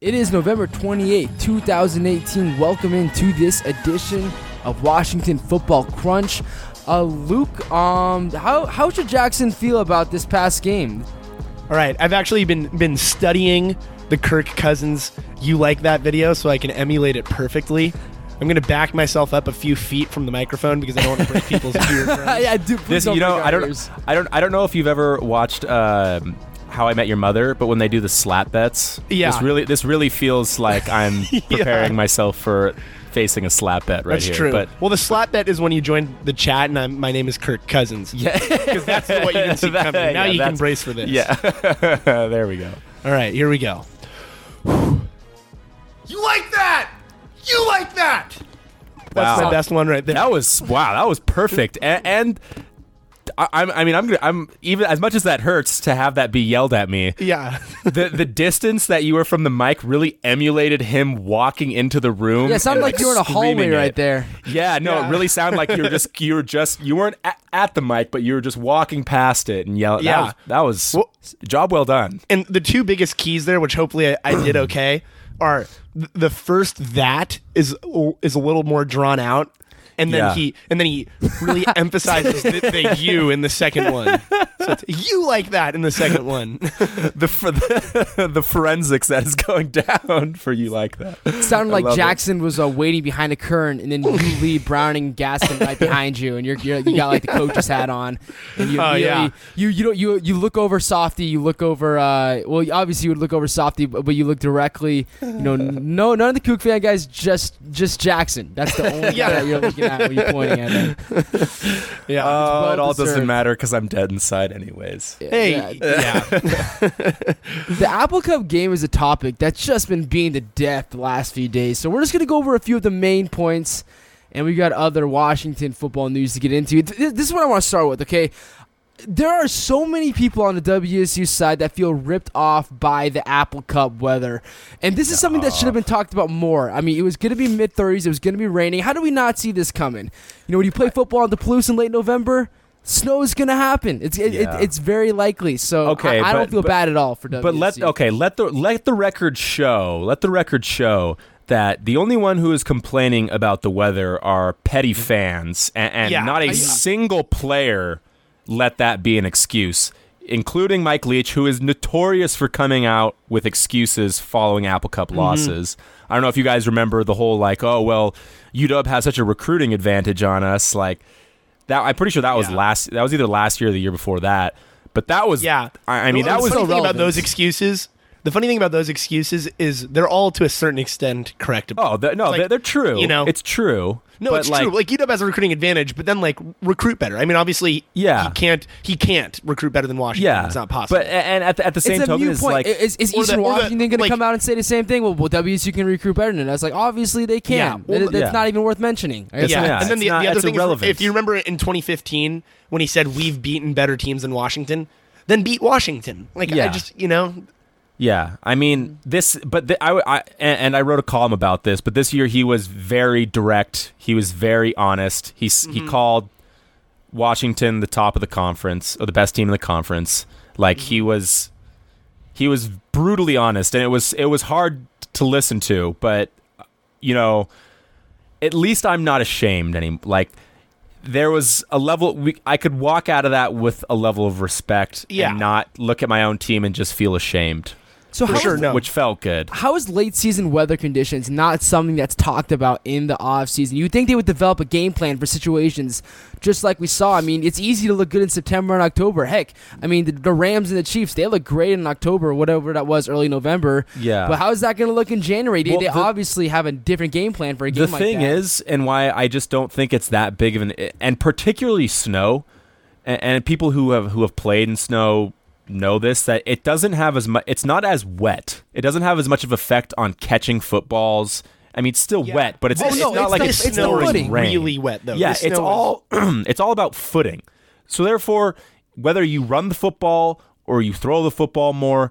It is November 28, 2018. Welcome into this edition of Washington Football Crunch. Uh, Luke, um, how, how should Jackson feel about this past game? All right, I've actually been been studying the Kirk Cousins "You Like That" video so I can emulate it perfectly. I'm gonna back myself up a few feet from the microphone because I don't want to break people's eardrums. yeah, do, please This, don't you know, break I don't, ears. I don't, I don't know if you've ever watched um How I Met Your Mother, but when they do the slap bets, Yeah. this really, this really feels like I'm preparing myself for facing a slap bet right That's here. true. But well, the slap bet is when you join the chat and I'm, my name is Kirk Cousins. yeah, because that's what you can see That- coming. Now yeah, you can brace for this. yeah, there we go. All right, here we go. You like that? You like that? That's Wow. my best one right there. That was wow. That was perfect. And, and I, I'm- I mean, I'm, gonna, I'm even as much as that hurts to have that be yelled at me. yeah. the the distance that you were from the mic really emulated him walking into the room. Yeah, it sounded and, like you were in a hallway screaming right there. Yeah, no, Yeah. it really sounded like you were just you were just you weren't at, at the mic, but you were just walking past it and yelling. Yeah. that was, that was Well- job well done. and the two biggest keys there, which hopefully I, I did okay, are the first that is is a little more drawn out, and then Yeah. he and then he really emphasizes the, the you in the second one. So it's you like that in the second one. The, for the the forensics that is going down for you like that. It sounded like love it. Jackson was uh, waiting behind a curtain, and then you, Lee, Browning, and Gaskin right behind you, and you're, you're you got like the coach's hat on, and you Oh, really- yeah. you you don't you you look over Softy, you look over uh well obviously you would look over Softy, but, but you look directly, you know, no none of the Coug fan guys, just just Jackson. That's the only Yeah. guy that you're looking at you're pointing at. Yeah. Well it all doesn't matter because I'm dead inside, anyways. hey. Yeah. The Apple Cup game is a topic that's just been being to death the last few days. So we're just going to go over a few of the main points, and we've got other Washington football news to get into. This is what I want to start with, okay? There are so many people on the WSU side that feel ripped off by the Apple Cup weather. And this is something that should have been talked about more. I mean, it was going to be mid 30s, it was going to be raining. How do we not see this coming? You know, when you play football in Duluth in late November, snow is going to happen. It's it, Yeah. it, it's very likely. So Okay, I, I don't feel but- bad at all for WSU. But let okay, let the let the record show. Let the record show that the only one who is complaining about the weather are petty mm-hmm. fans, and, and Yeah. not a Yeah. Uh, single player let that be an excuse, including Mike Leach, who is notorious for coming out with excuses following Apple Cup mm-hmm. losses. I don't know if you guys remember the whole like, oh well, UW has such a recruiting advantage on us, like. That, I'm pretty sure that was Yeah. last. That was either last year or the year before that. But that was. Yeah. I, I mean, that was funny thing about those excuses. The funny thing about those excuses is they're all to a certain extent correctable. Oh, they're, no, It's they're, they're true. you know- it's true. No, it's like, true. Like UW has a recruiting advantage, but then like recruit better. I mean, obviously, Yeah. he can't. He can't recruit better than Washington. yeah, it's not possible. But and at the, at the same it's a token, it's point. like is is Or Eastern the- Washington going to come out and say the same thing? Well, well, WSU can recruit better than us. Like, obviously they can. Yeah, well, That- that's yeah. not even worth mentioning. I guess yeah. yeah, and then it's the, not- the other thing irrelevant. is, if you remember in 2015 when he said we've beaten better teams than Washington, then beat Washington. Like I Yeah. just you know, yeah. I mean, mm. this, but the, I, I and, I wrote a column about this. But this year he was very direct. He was very honest. He s he mm-hmm. called Washington the top of the conference or the best team in the conference. Like he mm-hmm. was, he was brutally honest, and it was it was hard to listen to. But you know, at least I'm not ashamed any like there was a level we, I could walk out of that with a level of respect Yeah. and not look at my own team and just feel ashamed. So For how sure, is- no. Which felt good. How is late season weather conditions not something that's talked about in the off season? You'd think they would develop a game plan for situations just like we saw. I mean, it's easy to look good in September and October. Heck, I mean, the, the Rams and the Chiefs, they look great in October, whatever that was, early November. Yeah. But how is that going to look in January? They, Well, they the- obviously have a different game plan for a game The like thing that. is, and why I just don't think it's that big of an, and particularly snow, and, and people who have who have played in snow know this that it doesn't have as much. It's not as wet. It doesn't have as much of effect on catching footballs. I mean, it's still Yeah. wit, but it's, Oh, it's no, not it's like it's, it's footing. rain. really wet though. Yeah, it's all it's all about footing. So therefore, whether you run the football or you throw the football more,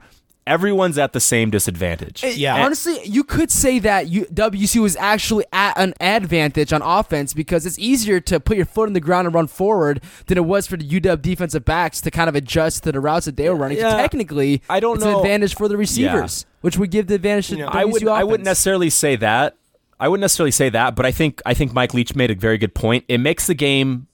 everyone's at the same disadvantage. Yeah. Honestly, you could say that you, WC was actually at an advantage on offense because it's easier to put your foot in the ground and run forward than it was for the UW defensive backs to kind of adjust to the routes that they were running. So technically, I don't it's know- an advantage for the receivers, which would give the advantage to You know, WSU I would I wouldn't necessarily say that. I wouldn't necessarily say that, but I think I think Mike Leach made a very good point. It makes the game,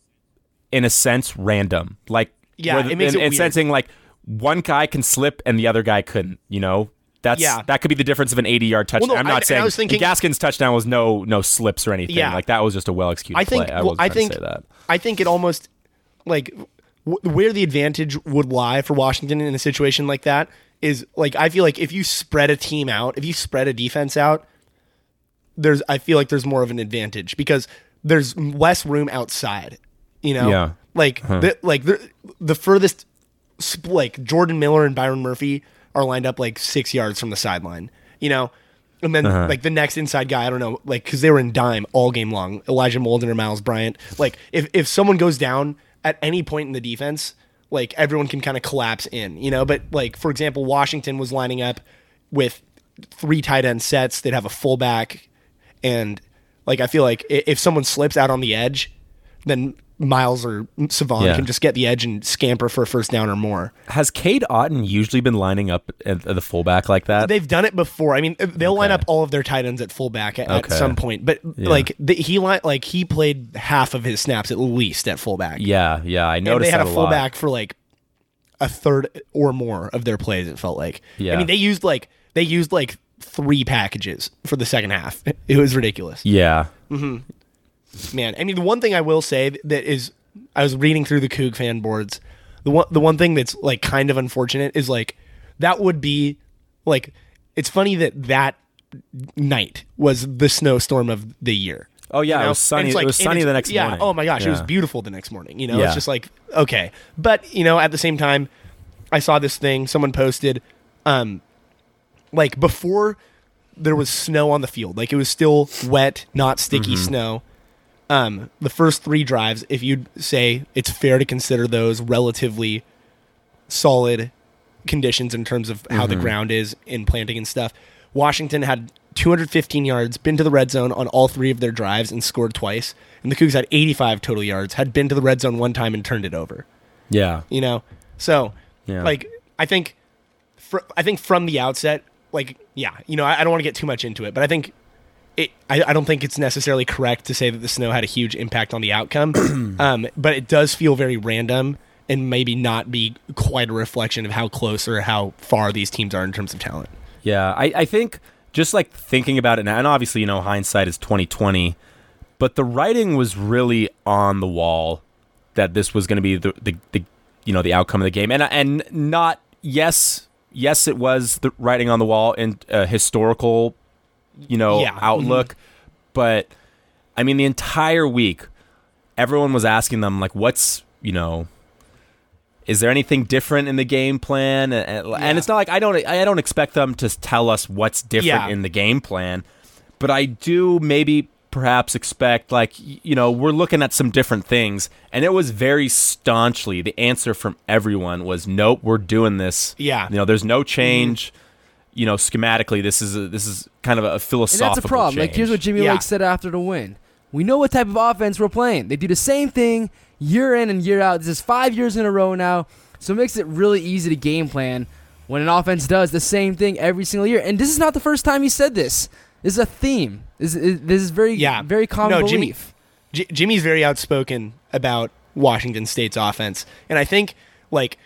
in a sense, random. Like Yeah, where- it makes in, it in weird. sensing like one guy can slip and the other guy couldn't. You know, that's Yeah. that could be the difference of an 80 yard touchdown. no, I'm not I saying was thinking- Gaskin's touchdown was no no slips or anything. Yeah. like that was just a well executed I think. play. I well, I think. that. I think it almost like w- where the advantage would lie for Washington in a situation like that is like I feel like if you spread a team out, if you spread a defense out, there's I feel like there's more of an advantage because there's less room outside. You know, Yeah. like the like the the furthest like Jordan Miller and Byron Murphy are lined up like six yards from the sideline. You know. And then, uh-huh. like the next inside guy, I don't know, like because they were in dime all game long. Elijah Molden or Myles Bryant. Like if if someone goes down at any point in the defense, like everyone can kind of collapse in, you know. But like for example, Washington was lining up with three tight end sets. They'd have a fullback, and like I feel like if someone slips out on the edge, then Myles or Salvon Yeah. can just get the edge and scamper for a first down or more. Has Cade Otton usually been lining up at, the fullback like that? They've done it before. I mean, uh, they'll line up all of their tight ends at fullback at, at some point, but Yeah. like the, he li- like he played half of his snaps at least at fullback. yeah, yeah, I noticed. and they had a lot. fullback for like a third or more of their plays. It felt like. Yeah. I mean, they used like they used like three packages for the second half. It was ridiculous. Yeah, mm-hmm. Man. I mean, the one thing I will say that is, I was reading through the Coug fan boards. The one, the one thing that's like kind of unfortunate is like that would be like it's funny that that night was the snowstorm of the year. Oh, yeah, You it was sunny- it's it was sunny the next yeah, morning. Oh my gosh, it was beautiful the next morning. You know, Yeah. it's just like okay, but you know, at the same time, I saw this thing someone posted, um, like before there was snow on the field, like it was still wet, not sticky Mm-hmm. snow. Um, the first three drives, if you'd say it's fair to consider those relatively solid conditions in terms of how Mm-hmm. the ground is in planting and stuff. Washington had 215 yards, been to the red zone on all three of their drives and scored twice. And the Cougs had 85 total yards, had been to the red zone one time and turned it over. yeah, You know, so Yeah. like I think, fr- I think from the outset, like yeah, you know, I, I don't want to get too much into it, but I think it. I, I don't think it's necessarily correct to say that the snow had a huge impact on the outcome, um, but it does feel very random and maybe not be quite a reflection of how close or how far these teams are in terms of talent. Yeah, I, I think just like thinking about it now, and obviously you know hindsight is twenty twenty, but the writing was really on the wall that this was going to be the, the the you know the outcome of the game, and and not yes yes it was the writing on the wall in a historical you know Yeah, mhm. outlook, but I mean the entire week everyone was asking them like what's you know is there anything different in the game plan? And, and- and it's not like i don't i don't expect them to tell us what's different Yeah. in the game plan. But i do maybe perhaps expect like you know we're looking at some different things. And it was very staunchly the answer from everyone was nope we're doing this. Yeah. you know there's no change you know schematically this is a, this is kind of a philosophical. And philosophical that's a problem. Like here's what. Jimmy Yeah. Lake said after the win. We know what type of offense we're playing. They do the same thing year in and year out. This is five years in a row now, so it makes it really easy to game plan when an offense does the same thing every single year. And this is not the first time he said this. This is a theme. This is, this is very Yeah. very common No, Jimmy- belief. J- Jimmy's very outspoken about Washington State's offense, and I think like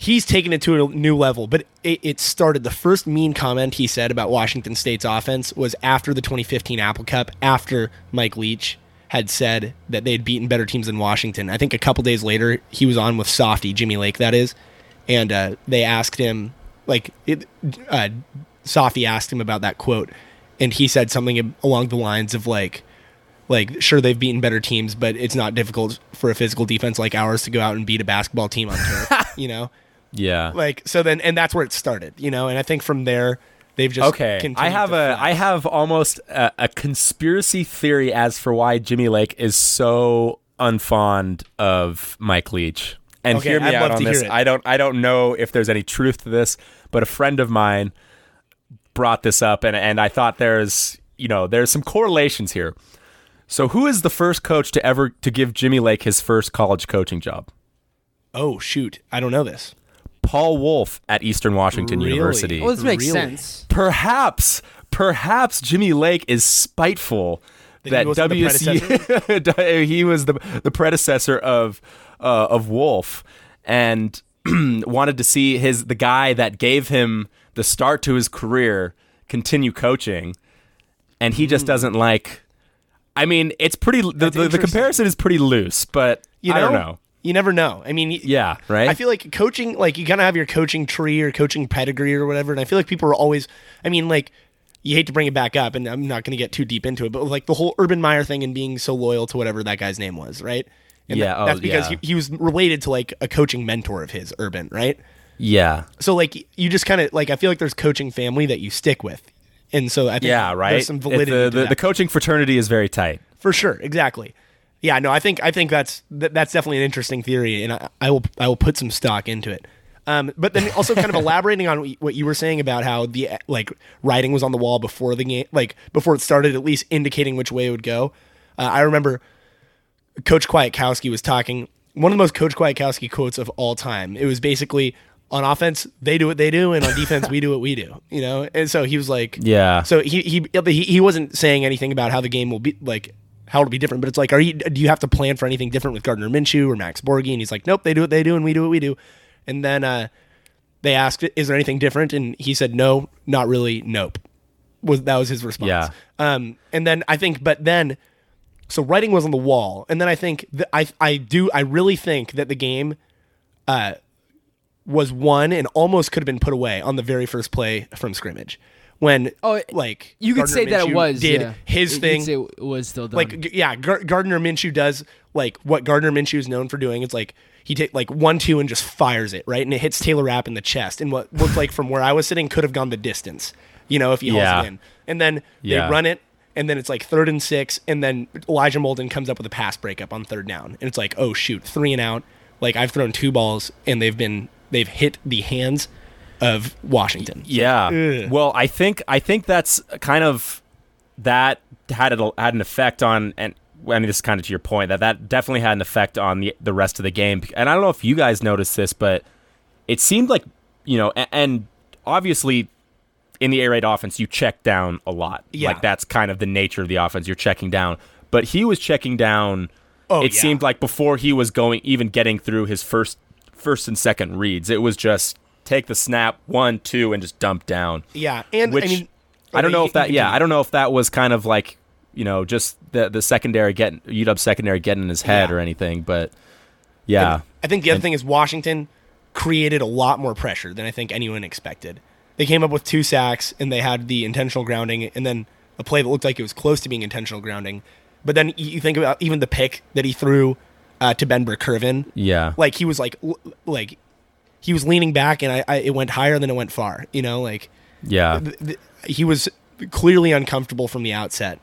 he's taken it to a new level. But it, it started the first mean comment he said about Washington State's offense was after the 2015 Apple Cup, after Mike Leach had said that they had beaten better teams than Washington. I think a couple days later he was on with Softy Jimmy Lake, that is, and uh, they asked him like it, uh, Softy asked him about that quote, and he said something along the lines of like like sure they've beaten better teams, but it's not difficult for a physical defense like ours to go out and beat a basketball team on turf. you know, yeah like so then and that's where it started. You know, and I think from there they've just Okay, I have a. I have almost a, a conspiracy theory as for why Jimmy Lake is so unfond of Mike Leach, and Okay, hear me I'd out love on to this. I don't I don't know if there's any truth to this, but a friend of mine brought this up and and I thought there's, you know, there's some correlations here. So who is the first coach to ever to give Jimmy Lake his first college coaching job? Oh shoot, I don't know this. Paul Wulff at Eastern Washington Really? University. Well, this makes Really? sense. perhaps perhaps Jimmy Lake is spiteful That that, he wasn't the he was the the predecessor of uh, of Wulff and wanted to see his the guy that gave him the start to his career continue coaching and he just doesn't like I mean it's pretty the, Hmm. The, the comparison is pretty loose but You I don't know You never know. I mean, yeah right I feel like coaching, like you kind of have your coaching tree or coaching pedigree or whatever, and I feel like people are always. I mean, like you hate to bring it back up, and I'm not going to get too deep into it, but like the whole Urban Meyer thing and being so loyal to whatever that guy's name was, right? And Yeah, that- oh, that's because yeah. he, he was related to like a coaching mentor of his, Urban, right? yeah So like you just kind of like I feel like there's coaching family that you stick with, and so I think yeah right There's some validity the, the, the coaching fraternity is very tight for sure exactly yeah no i think i think that's that, that's definitely an interesting theory and I, I will i will put some stock into it. Um, but then also kind of elaborating on what you- were saying about how the like writing was on the wall before the game like before it started at least indicating which way it would go. Uh, i remember coach kwiatkowski was talking one of the most coach kwiatkowski quotes of all time. It was basically on offense they do what they do and on defense we do what we do you know? And so he was like Yeah. so he he he he wasn't saying anything about how the game will be like how it'll be different, but it's like, are you do you have to plan for anything different with Gardner Minshew or Max Borghi? And he's like, nope, they do what they do, and we do what we do. And then uh, they asked, is there anything different? And he said, no, not really. Nope. Was that was his response? Yeah. Um, and then I think, but then, so writing was on the wall, and then I think that I I do I really think that the game, uh, was won and almost could have been put away on the very first play from scrimmage. When Oh, like You could Gardner say that it was did yeah. his You thing say it was still done. like g- yeah Gar- gardner minshew does like what gardner minshew is known for doing it's like he take like one two and just fires it right and it hits taylor rapp in the chest and what looked like from where i was sitting could have gone the distance you know if he hauls Yeah. it in and then Yeah. they run it and then it's like third and six and then elijah molden comes up with a pass breakup on third down and it's like oh shoot three and out like i've thrown two balls and they've been they've hit the hands of washington Yeah. ugh. well, I think I think that's kind of that had it had an effect on and I mean this is kind of to your point that that definitely had an effect on the the rest of the game. And I don't know if you guys noticed this, but it seemed like you know, and, and obviously in the air raid offense you check down a lot. Yeah. Like that's kind of the nature of the offense. You're checking down, but he was checking down. Oh, it yeah. seemed like before he was going even getting through his first first and second reads, it was just take the snap one two and just dump down. yeah and Which i mean I don't know if that. Yeah. I don't know if that was kind of like you know just the the secondary getting UW secondary getting in his head Yeah. or anything, but yeah, I think the other thing is Washington created a lot more pressure than I think anyone expected. They came up with two sacks and they had the intentional grounding and then a play that looked like it was close to being intentional grounding. But then you you think about even the pick that he threw uh, to Ben Burr-Kirven. yeah, Like he was like like he was leaning back and I, I it went higher than it went far. You know, like yeah, th- th- he was clearly uncomfortable from the outset.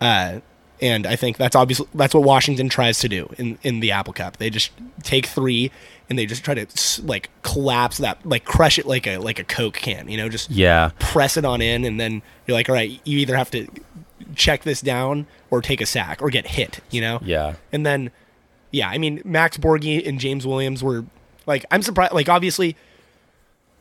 Uh, and I think that's obviously that's what Washington tries to do in, in the Apple Cup. They just take three and they just try to like collapse that, like crush it like a like a Coke can, you know, just yeah, press it on in, and then you're like, all right, you either have to check this down or take a sack or get hit, you know. yeah, And then, yeah, I mean, Max Borghi and James Williams were like, I'm surprised. Like, obviously,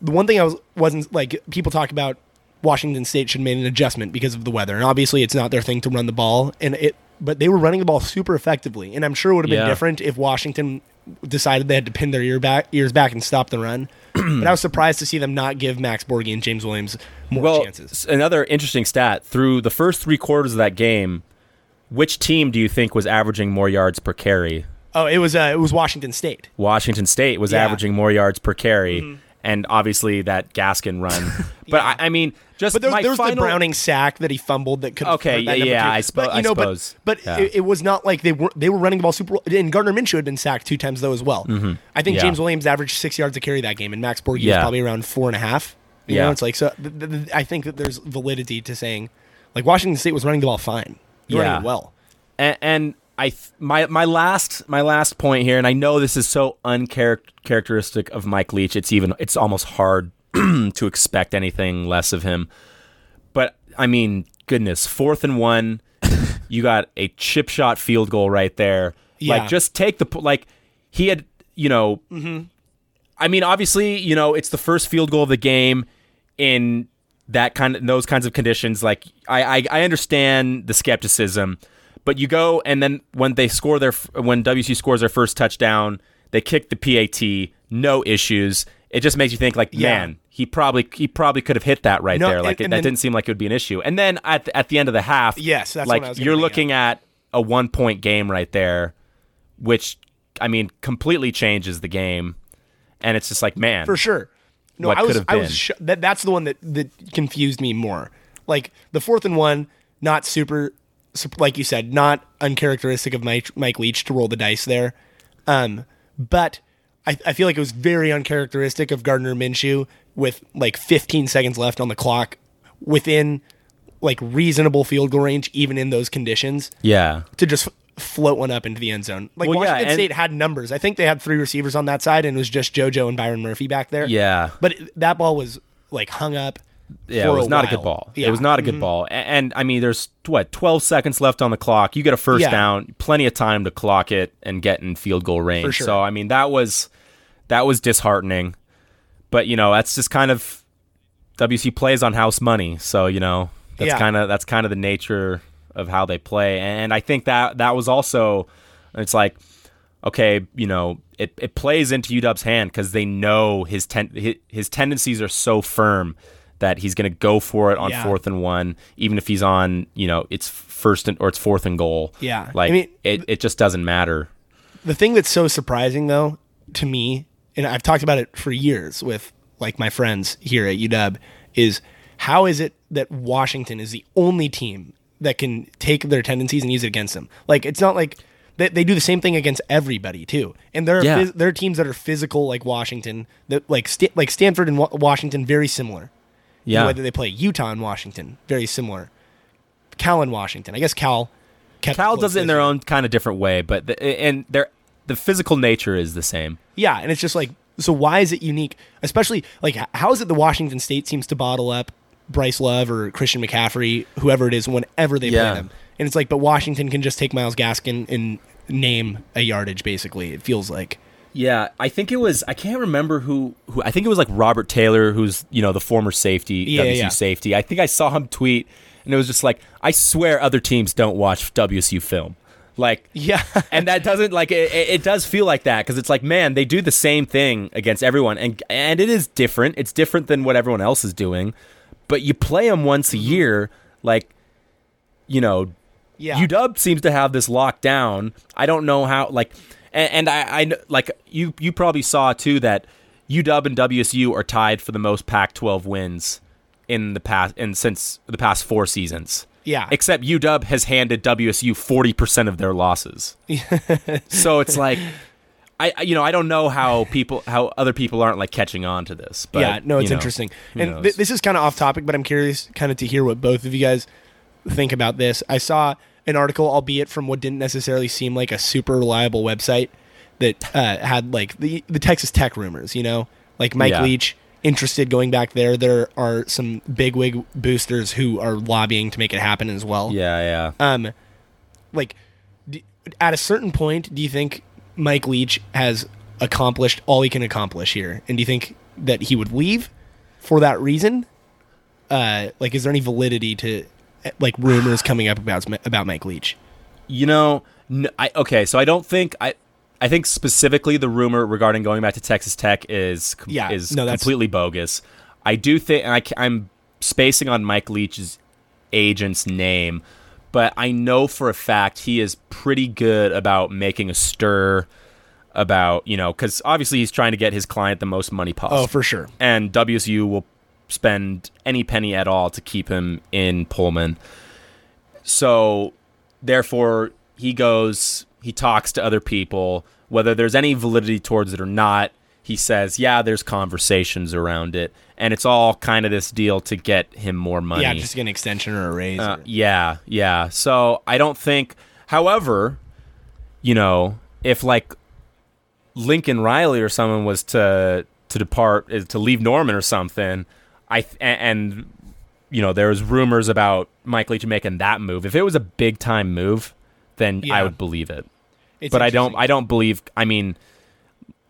the one thing I was wasn't like people talk about Washington State should have made an adjustment because of the weather, and obviously, it's not their thing to run the ball, and it. But they were running the ball super effectively, and I'm sure it would have been Yeah. different if Washington decided they had to pin their ear back, ears back and stop the run. but I was surprised to see them not give Max Borghi and James Williams more Well, chances. another interesting stat through the first three quarters of that game, which team do you think was averaging more yards per carry? Oh, it was uh, it was Washington State. Washington State was Yeah. Mm-hmm. averaging more yards per carry, and obviously that Gaskin run. But Yeah. I, I mean, just But there, there was the Browning sack that he fumbled that could. Okay, yeah, yeah. I suppo- But, you I suppose. But, but Yeah. it, it was not like they were they were running the ball super. And Gardner Minshew had been sacked two times though as well. I think Mm-hmm. James Williams averaged six yards to carry that game, and Max Borghi was probably around four and a half. You Yeah. know, it's like so. Th- th- th- I think that there's validity to saying, like Washington State was running the ball fine, Yeah. running well. and, and I th- my my last my last point here, and I know this is so uncharacteristic of Mike Leach. It's even it's almost hard to expect anything less of him. But I mean, goodness, fourth and one, you got a chip shot field goal right there. Yeah. Like, just take the like he had, you know. Mm-hmm. I mean, obviously, you know, it's the first field goal of the game in that kind of in those kinds of conditions. Like, I, I I understand the skepticism, but you go and then when they score their when WC scores their first touchdown, they kick the PAT, no issues. It just makes you think like, Yeah. man, he probably he probably could have hit that right No, there. Like it, that then- didn't seem like it would be an issue. And then at the, at the end of the half, Yes, that's like what I was you're looking at a one point game right there, which I mean completely changes the game. And it's just like, man, for sure. No, I was I was sh- that that's the one that that confused me more. Like the fourth and one, not super, sup- like you said, not uncharacteristic of Mike Mike Leach to roll the dice there. Um, but I, I feel like it was very uncharacteristic of Gardner Minshew with like 15 seconds left on the clock, within like reasonable field goal range, even in those conditions, yeah. to just float one up into the end zone. Like Well, yeah, Washington and- State had numbers. I think they had three receivers on that side, and it was just JoJo and Byron Murphy back there. Yeah. But it- that ball was like hung up. Yeah, it was not a good ball. Yeah. It was not a good ball. A- And, I mean, there's what 12 seconds left on the clock. You get a first Yeah. down, plenty of time to clock it and get in field goal range. Sure. So I mean, that was that was disheartening. But you know, that's just kind of WC plays on house money. So you know, that's Yeah. kind of that's kind of the nature of how they play. And I think that that was also it's like okay, you know, it, it plays into UW's hand because they know his, ten, his his tendencies are so firm that he's going to go for it on Yeah. fourth and one, even if he's on, you know, it's first and, or it's fourth and goal. Yeah. like I mean, it, it just doesn't matter. The thing that's so surprising though to me, and I've talked about it for years with like my friends here at UW, is how is it that Washington is the only team that can take their tendencies and use it against them? Like it's not like they, they do the same thing against everybody too, and there are Yeah. phys- there are teams that are physical like Washington that like Sta- like Stanford and Wa- Washington very similar. Yeah, the way that they play Utah and Washington very similar. Cal and Washington, I guess Cal. kept Cal does it in their own kind of different way, but the, and their the physical nature is the same. Yeah, and it's just like, so why is it unique? Especially like, how is it the Washington State seems to bottle up Bryce Love or Christian McCaffrey, whoever it is, whenever they Yeah. play them? And it's like, but Washington can just take Myles Gaskin and name a yardage. Basically, it feels like. Yeah, I think it was. I can't remember who. Who I think it was like Robert Taylor, who's you know the former safety, Yeah, WSU yeah. safety. I think I saw him tweet, and it was just like, I swear other teams don't watch WSU film, like. Yeah, and that doesn't like it, it does feel like that because it's like man they do the same thing against everyone and and it is different it's different than what everyone else is doing but you play them once a mm-hmm. year like you know yeah. UW seems to have this locked down. I don't know how like and, and I, I like you you probably saw too that UW and WSU are tied for the most Pac-12 wins in the past and since the past 4 seasons. Yeah. Except UW has handed WSU 40% of their losses. so it's like I I- you know, I don't know how people how other people aren't like catching on to this. But yeah, no, it's you know, interesting. And th- this is kind of off topic, but I'm curious kind of to hear what both of you guys think about this. I saw an article, albeit from what didn't necessarily seem like a super reliable website, that uh, had like the the Texas Tech rumors. You know, like Mike Yeah. Leach interested going back there. There are some bigwig boosters who are lobbying to make it happen as well. Yeah, yeah. Um, like, d- at a certain point, do you think Mike Leach has accomplished all he can accomplish here? And do you think that he would leave for that reason? Uh, like, is there any validity to like rumors coming up about about Mike Leach? You know, I okay, so I don't think I. I think specifically the rumor regarding going back to Texas Tech is Yeah, is no, completely bogus. I do think and I, I'm spacing on Mike Leach's agent's name, but I know for a fact he is pretty good about making a stir about you know because obviously he's trying to get his client the most money oh, possible Oh, for sure. and WSU will spend any penny at all to keep him in Pullman. So, therefore, he goes, he talks to other people, whether there's any validity towards it or not. He says, yeah, there's conversations around it. And it's all kind of this deal to get him more money. Yeah, just get an extension or a raise. Uh, or- yeah, yeah. So I don't think, however, you know, if like Lincoln Riley or someone was to to depart uh, to leave Norman or something, I th- and, you know there was rumors about Mike Leach making that move. If it was a big time move, then Yeah. I would believe it. It's but I don't. I don't believe. I mean,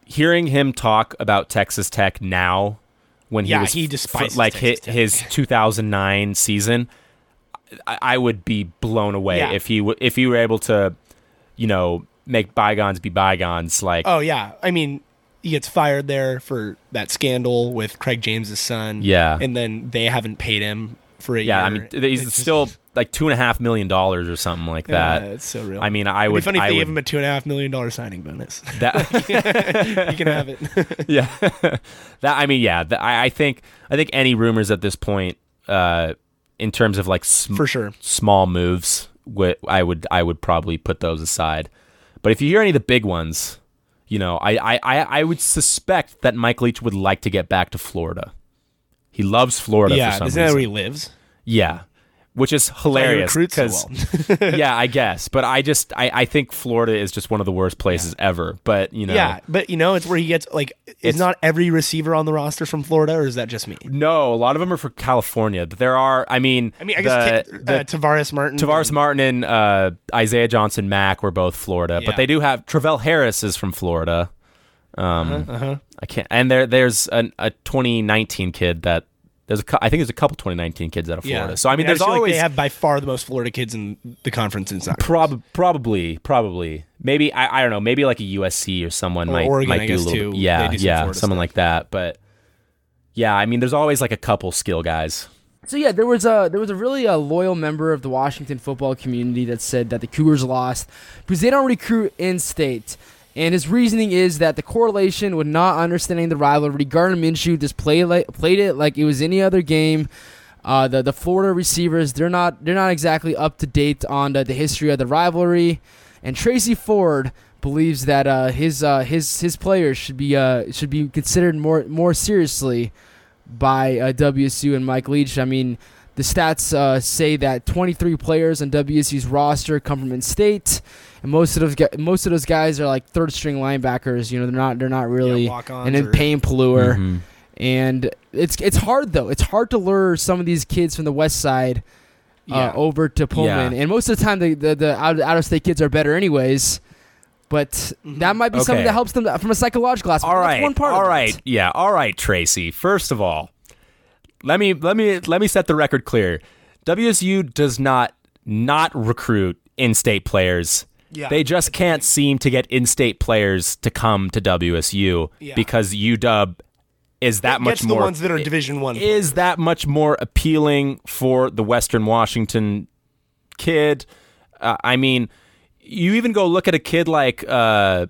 hearing him talk about Texas Tech now, when he Yeah, was he despises like his, his 2009 season, I, I would be blown away Yeah. if he w- if he were able to, you know, make bygones be bygones. Like, Oh yeah, I mean, he gets fired there for that scandal with Craig James's son. Yeah. and then they haven't paid him for a yeah, I mean, he's It's just- still like two and a half million dollars or something like Yeah, that. it's so real. I mean, I It'd be would. funny if I they would gave him a two and a half million dollar signing bonus. that, you can have it. yeah that i mean yeah the, I, I think i think any rumors at this point uh in terms of like sm- for sure. small moves wi- i would i would probably put those aside but if you hear any of the big ones you know i i i, would suspect that mike leach would like to get back to florida. He loves florida for Yeah, some isn't that where he lives? yeah which is hilarious recruits so well. yeah i guess but i just I, I think florida is just one of the worst places ever but you know Yeah, but you know, it's where he gets like. Is It's- not every receiver on the roster from Florida, or is that just me? No, a lot of them are for California. But there are, I mean, I mean, I guess the, the uh, Tavares Martin. Tavares Martin and uh, Isaiah Johnson Mack were both Florida, Yeah. but they do have Travell Harris is from Florida. Um, Uh-huh. I can't, and there there's an, a 2019 kid that there's a cou- I think there's a couple 2019 kids out of Florida. Yeah. So I mean, there's just feel like always they have by far the most Florida kids in the conference in soccer. prob- probably probably maybe I, I don't know maybe like a USC or someone Or might Oregon, might I do a little too. bit- yeah some yeah Florida someone stuff. like that, but yeah, I mean, there's always like a couple skill guys. So yeah, there was a there was a really uh, loyal member of the Washington football community that said that the Cougars lost because they don't recruit in state, and his reasoning is that the correlation with not understanding the rivalry. Gardner Minshew just played like, played it like it was any other game. Uh, the the Florida receivers they're not they're not exactly up to date on the, the history of the rivalry, and Tracy Ford believes that uh, his uh, his his players should be uh, should be considered more more seriously by uh, WSU and Mike Leach. I mean, the stats uh, say that 23 players on WSU's roster come from in-state, and most of those gu- most of those guys are like third-string linebackers. You know, they're not they're not really. walk-ons and then or- Peyton Pelluer, Mhm. and it's it's hard though. It's hard to lure some of these kids from the west side uh, Yeah. over to Pullman, Yeah. and most of the time the the, the out out of state kids are better anyways. But Mm-hmm. that might be something that helps them from a psychological aspect. All right, That's one part. all of right, it. yeah, all right, Tracy. First of all, let me let me let me set the record clear. WSU does not not recruit in-state players. Yeah. They just can't seem to get in-state players to come to WSU Yeah. because UW is that much Gets more the ones that are Division One. is that much more appealing for the Western Washington kid. Uh, I mean, you even go look at a kid like uh,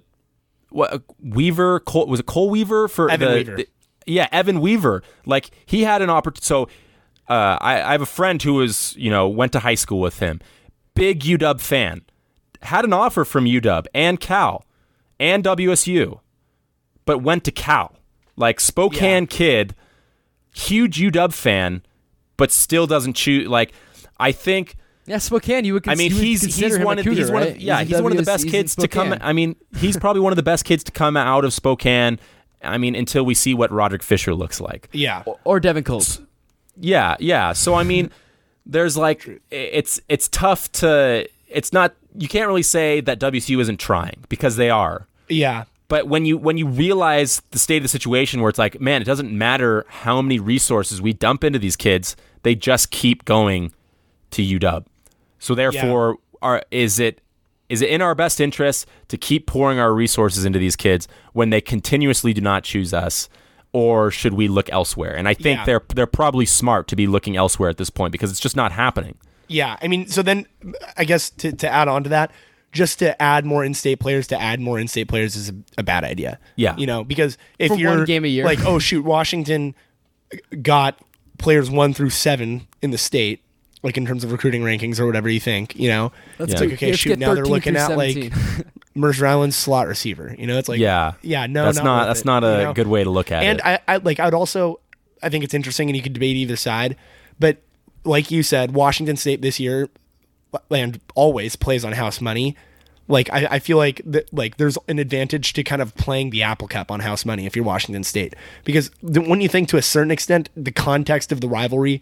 what Weaver. Cole, was it Cole Weaver for Evan the, Weaver. the- yeah, Evan Weaver. Like he had an opportunity. So uh, I, I have a friend who was you know went to high school with him. Big UW fan. Had an offer from UW and Cal and WSU, but went to Cal. Like Spokane kid, huge UW fan, but still doesn't choose. Like I think. Yeah, Spokane. You would. I mean, you would he's consider he's him one of Cougar, he's one right? of yeah in he's one of the best kids to come. I mean, he's probably one of the best kids to come out of Spokane. I mean, until we see what Roderick Fisher looks like. Yeah. or Devin Coates. Yeah, yeah. So I mean, there's like it's it's tough to it's not you can't really say that WCU isn't trying because they are. Yeah. But when you when you realize the state of the situation where it's like, man, it doesn't matter how many resources we dump into these kids, they just keep going to UW. So therefore, are is it is it in our best interest to keep pouring our resources into these kids when they continuously do not choose us? Or should we look elsewhere? And I think Yeah. they're they're probably smart to be looking elsewhere at this point because it's just not happening. Yeah, I mean, so then I guess to, to add on to that, just to add more in-state players to add more in-state players is a, a bad idea. Yeah. you know, because if For one you're game a year. like, oh shoot, Washington got players one through seven in the state, like in terms of recruiting rankings or whatever you think, you know, Let's Yeah. like okay, let's shoot, now they're looking at 17. like Mercer Island's slot receiver. You know, it's like Yeah. yeah, no, that's not not that's it, not a you know? good way to look at and it. I, I like I'd also I think it's interesting and you could debate either side, but like you said, Washington State this year and always plays on house money. Like I, I feel like like there's an advantage to kind of playing the Apple Cup on house money if you're Washington State because when you think to a certain extent the context of the rivalry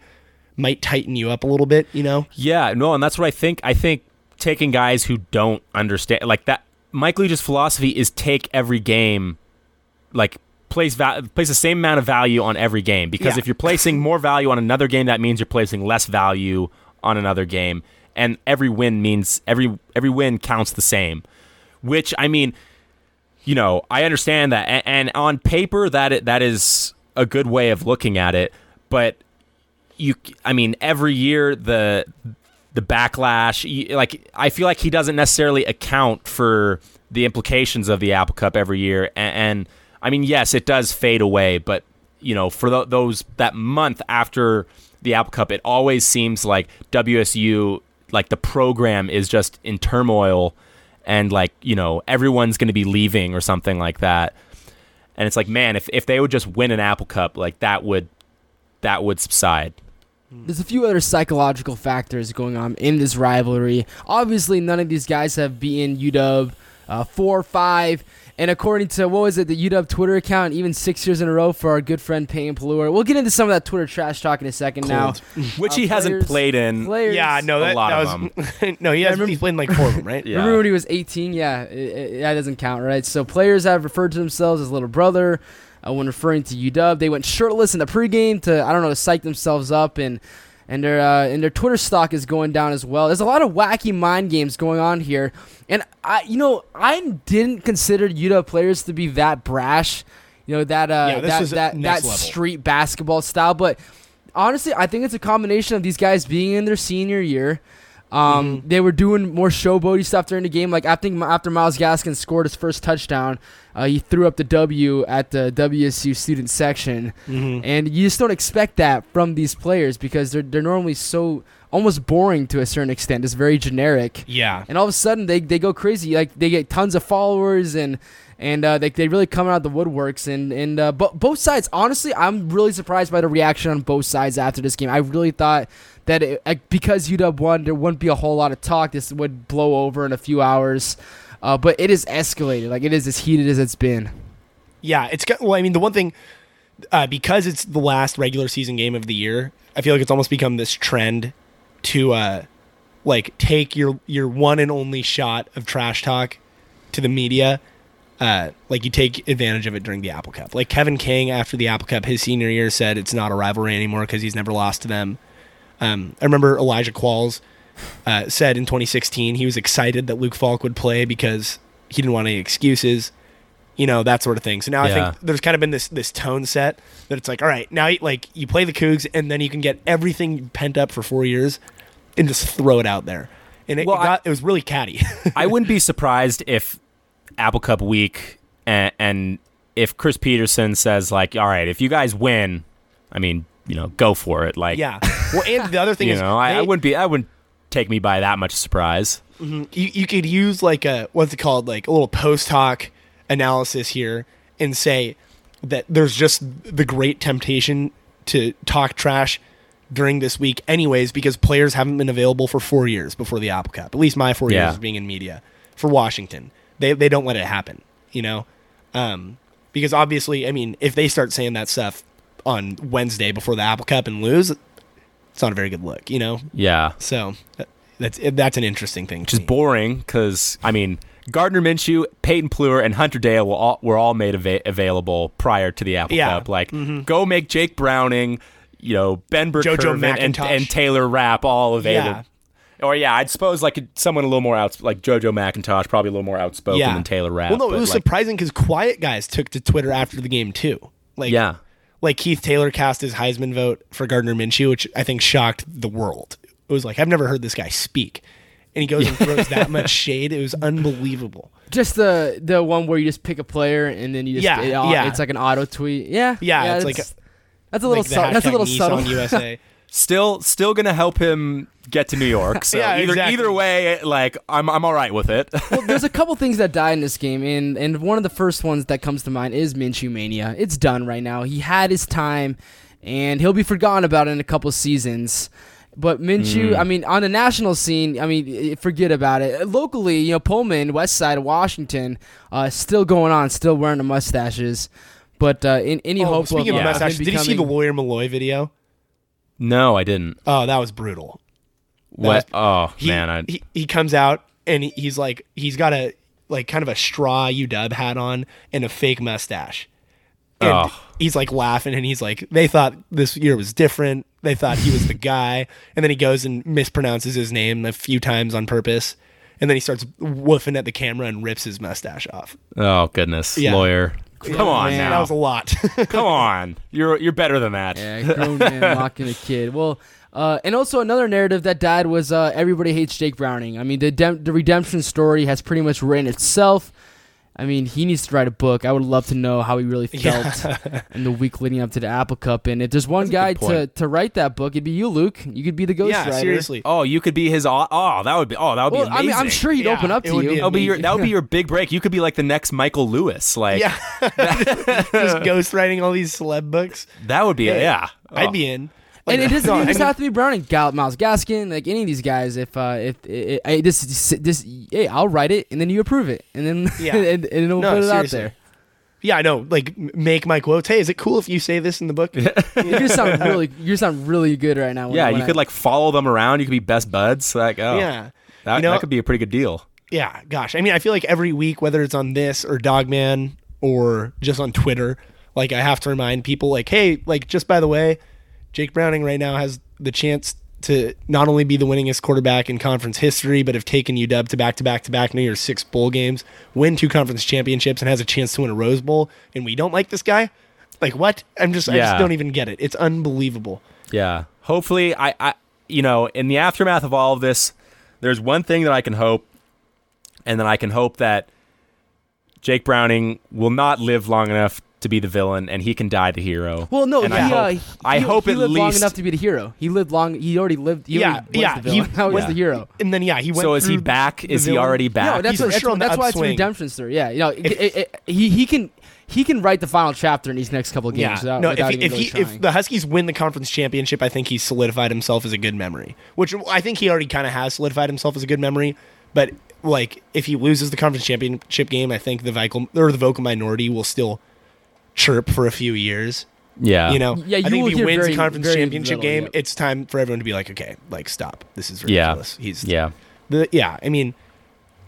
might tighten you up a little bit, you know. Yeah, no, and that's what I think. I think taking guys who don't understand like that. Mike Leach's philosophy is take every game, like place va- place the same amount of value on every game because Yeah. if you're placing more value on another game, that means you're placing less value on another game, and every win means every every win counts the same. Which I mean, you know, I understand that, and, and on paper that it, that is a good way of looking at it, but you I mean every year the the backlash like I feel like he doesn't necessarily account for the implications of the Apple Cup every year and, and I mean yes it does fade away but you know for tho- those that month after the Apple Cup it always seems like WSU like the program is just in turmoil and like you know everyone's going to be leaving or something like that. And it's like man if if they would just win an Apple Cup like that would that would subside. There's a few other psychological factors going on in this rivalry. Obviously, none of these guys have beaten UW uh, four, five, and according to what was it, the UW Twitter account, even six years in a row for our good friend Peyton Pelluer. We'll get into some of that Twitter trash talk in a second now. which Uh, he hasn't played in Players, Yeah, no, A that, lot that of was no. He has remember- he's played in like four of them, right? Yeah. Remember when he was 18? Yeah, it, it- that doesn't count, right? So players have referred to themselves as little brother uh, when referring to UW. They went shirtless in the pregame to I don't know to psych themselves up, and and their uh, and their Twitter stock is going down as well. There's a lot of wacky mind games going on here, and I you know I didn't consider UW players to be that brash, you know that uh, Yeah, that that that street basketball style, but. Honestly, I think it's a combination of these guys being in their senior year, um, Mm-hmm. They were doing more showboaty stuff during the game. Like I think after Myles Gaskin scored his first touchdown, uh, he threw up the W at the WSU student section, Mm-hmm. and you just don't expect that from these players because they're they're normally so almost boring to a certain extent. It's very generic, Yeah. and all of a sudden they they go crazy. Like they get tons of followers and. And uh, they, they really come out of the woodworks and and uh, but both sides honestly I'm really surprised by the reaction on both sides after this game I really thought that it, because UW won, there wouldn't be a whole lot of talk. This would blow over in a few hours. Uh, but it is escalated. Like it is as heated as it's been. Yeah, it's got. Well, I mean, the one thing uh, because it's the last regular season game of the year, I feel like it's almost become this trend to uh, like take your your one and only shot of trash talk to the media. Uh, like you take advantage of it during the Apple Cup. Like Kevin King after the Apple Cup his senior year said it's not a rivalry anymore because he's never lost to them. Um, I remember Elijah Qualls uh, said in 2016 he was excited that Luke Falk would play because he didn't want any excuses you know that sort of thing. So now I think there's kind of been this this tone set that it's like, all right, now you, like you play the Cougs, and then you can get everything pent up for four years, and just throw it out there. And it, Well, it, I- it was really catty. I wouldn't be surprised if Apple Cup week and, and if Chris Petersen says like, "All right, if you guys win, I mean, you know, go for it." Like, yeah. Well, and the other thing you is, know, I, I wouldn't be, I wouldn't take me by that much surprise. you, you could use like a what's it called, like a little post hoc analysis here, and say that there's just the great temptation to talk trash during this week, anyways, because players haven't been available for four years before the Apple Cup. At least my four Yeah. years of being in media for Washington, they they don't let it happen, you know, um, because obviously, I mean, if they start saying that stuff on Wednesday before the Apple Cup and lose, it's not a very good look, you know. Yeah, So that's that's an interesting thing. which is boring because I mean, Gardner Minshew, Peyton Pelluer, and Hunter Dale were all, were all made ava- available prior to the Apple Yeah. Cup. Like, mm-hmm. go make Jake Browning, you know, Ben Jojo Burr-Kirven, and, and Taylor Rapp all available. Yeah. Or yeah, I'd suppose like someone a little more outs like JoJo McIntosh, probably a little more outspoken Yeah. than Taylor Rapp. Well, no, it was like, surprising because quiet guys took to Twitter after the game too. Like, yeah, like Keith Taylor cast his Heisman vote for Gardner Minshew, which I think shocked the world. It was like I've never heard this guy speak, and he goes and throws that much shade. It was unbelievable. Just the the one where you just pick a player and then you just Yeah, it, yeah. it's like an auto tweet. Yeah, Yeah, it's like that's, that's a little like subtle. That's a little Nissan subtle. USA. still still gonna help him get to New York. So Yeah, either exactly. either way, like I'm I'm all right with it. well, there's a couple things that died in this game, and and one of the first ones that comes to mind is Minshew mania. It's done right now. He had his time, and he'll be forgotten about in a couple seasons. But Minshew, Mm. I mean, on the national scene, I mean, forget about it. Locally, you know, Pullman, West Side of Washington, uh, still going on, still wearing the mustaches. But uh, in any Oh, hope speaking of, of mustache, him did you see the becoming- Lawyer Milloy video? No, I didn't. Oh, that was brutal. What? was- Oh He, man, I, he he comes out and he- he's like he's got a like kind of a straw U UW hat on and a fake mustache. And Oh. he's like laughing and he's like they thought this year was different. They thought he was the guy. And then he goes and mispronounces his name a few times on purpose. And then he starts woofing at the camera and rips his mustache off. oh goodness, Yeah. lawyer. Come on man. That was a lot. Come on. You're you're better than that. Yeah, grown man mocking a kid. Well, uh, and also another narrative that died was uh, everybody hates Jake Browning. I mean, the dem- the redemption story has pretty much written itself. I mean, he needs to write a book. I would love to know how he really felt in the week leading up to the Apple Cup. And if there's one That's guy to, to write that book, it'd be you, Luke. You could be the ghostwriter. yeah, seriously. Oh, you could be his. Oh, that would be. Oh, that would Well, be I amazing. mean, I'm sure he'd Yeah, open up to you. be That would be your. That would be your big break. You could be like the next Michael Lewis. Like Yeah. Just ghostwriting all these celeb books. that would be. Yeah. Yeah. I'd Oh. be in. and it doesn't even just mean- have to be Browning. Gal- Myles Gaskin, like any of these guys. If uh, if it, it, this this, hey, I'll write it and then you approve it, and then Yeah. and, and it'll No, put it out there. Yeah, I know. Like, make my quotes. Hey, is it cool if you say this in the book? You just sound really, you sound really good right now. when- Yeah, when you I- could like follow them around. You could be best buds. Like, oh, Yeah. that, You know- that could be a pretty good deal. Yeah, gosh. I mean, I feel like every week, whether it's on this or Dawgman or just on Twitter, like I have to remind people, like, hey, like just by the way, Jake Browning right now has the chance to not only be the winningest quarterback in conference history, but have taken UW to back to back to back New Year's six bowl games, win two conference championships, and has a chance to win a Rose Bowl. And we don't like this guy. Like what? I'm just, I just don't even get it. It's unbelievable. Yeah. Hopefully, I, I, you know, in the aftermath of all of this, there's one thing that I can hope, and then I can hope that Jake Browning will not live long enough to be the villain, and he can die the hero. Well, no, And he, I hope, uh, he, I he- hope he at lived long least. enough to be the hero. He lived long. He already lived. He Yeah, already was yeah, The villain. he- Now he's the hero. And then yeah, he went. so is he back? the Is he already back? No, that's He's what, for that's, sure what- on the that's why it's a redemption story. Yeah, you know, If- it, it, he he can he can write the final chapter in these next couple of games. Yeah. Without, no, without if, even if, really he, if the Huskies win the conference championship, I think he's solidified himself as a good memory. Which I think he already kind of has solidified himself as a good memory. But like, if he loses the conference championship game, I think the vocal or the vocal minority will still chirp for a few years. yeah. You know, Yeah, I you think if he wins very- the conference very championship little, game, yep. it's time for everyone to be like, okay, like stop. This is Yeah. ridiculous. He's Yeah. the yeah. I mean,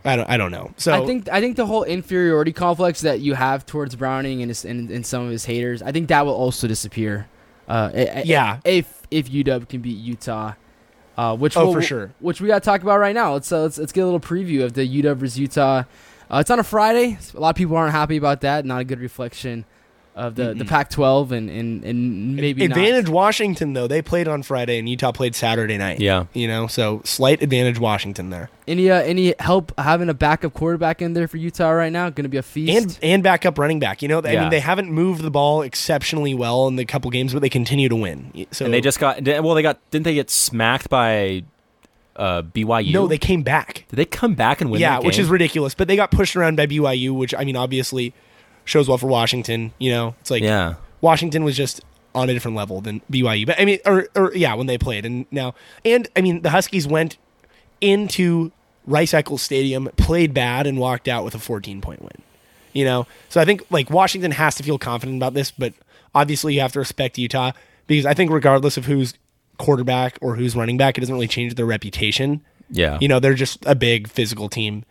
I don't I don't know. So I think I think the whole inferiority complex that you have towards Browning and his, and, and some of his haters, I think that will also disappear. Uh, i- i- Yeah. If if UW can beat Utah, uh, which Oh, we'll- for sure. which we got to talk about right now. Let's uh, let's let's get a little preview of the UW versus Utah. Uh, it's on a Friday. A lot of people aren't happy about that. Not a good reflection of the, the Pac-12 and and, and maybe not. advantage Washington though they played on Friday and Utah played Saturday night. Yeah. you know, so slight advantage Washington there. Any uh, any help having a backup quarterback in there for Utah right now? Going to be a feast. and and backup running back. You know, I Yeah. mean, they haven't moved the ball exceptionally well in the couple games, but they continue to win. So And they just got. Well, they got. Didn't they get smacked by uh, BYU? no, they came back. did they come back and win? yeah, that which is ridiculous. But they got pushed around by BYU, which I mean, obviously shows well for Washington. You know, it's like yeah. Washington was just on a different level than BYU. But I mean, or, or yeah, when they played, and now, and I mean, the Huskies went into Rice Eccles Stadium, played bad, and walked out with a 14 point win. You know, so I think like Washington has to feel confident about this, but obviously you have to respect Utah because I think regardless of who's quarterback or who's running back, it doesn't really change their reputation. Yeah. You know, they're just a big physical team.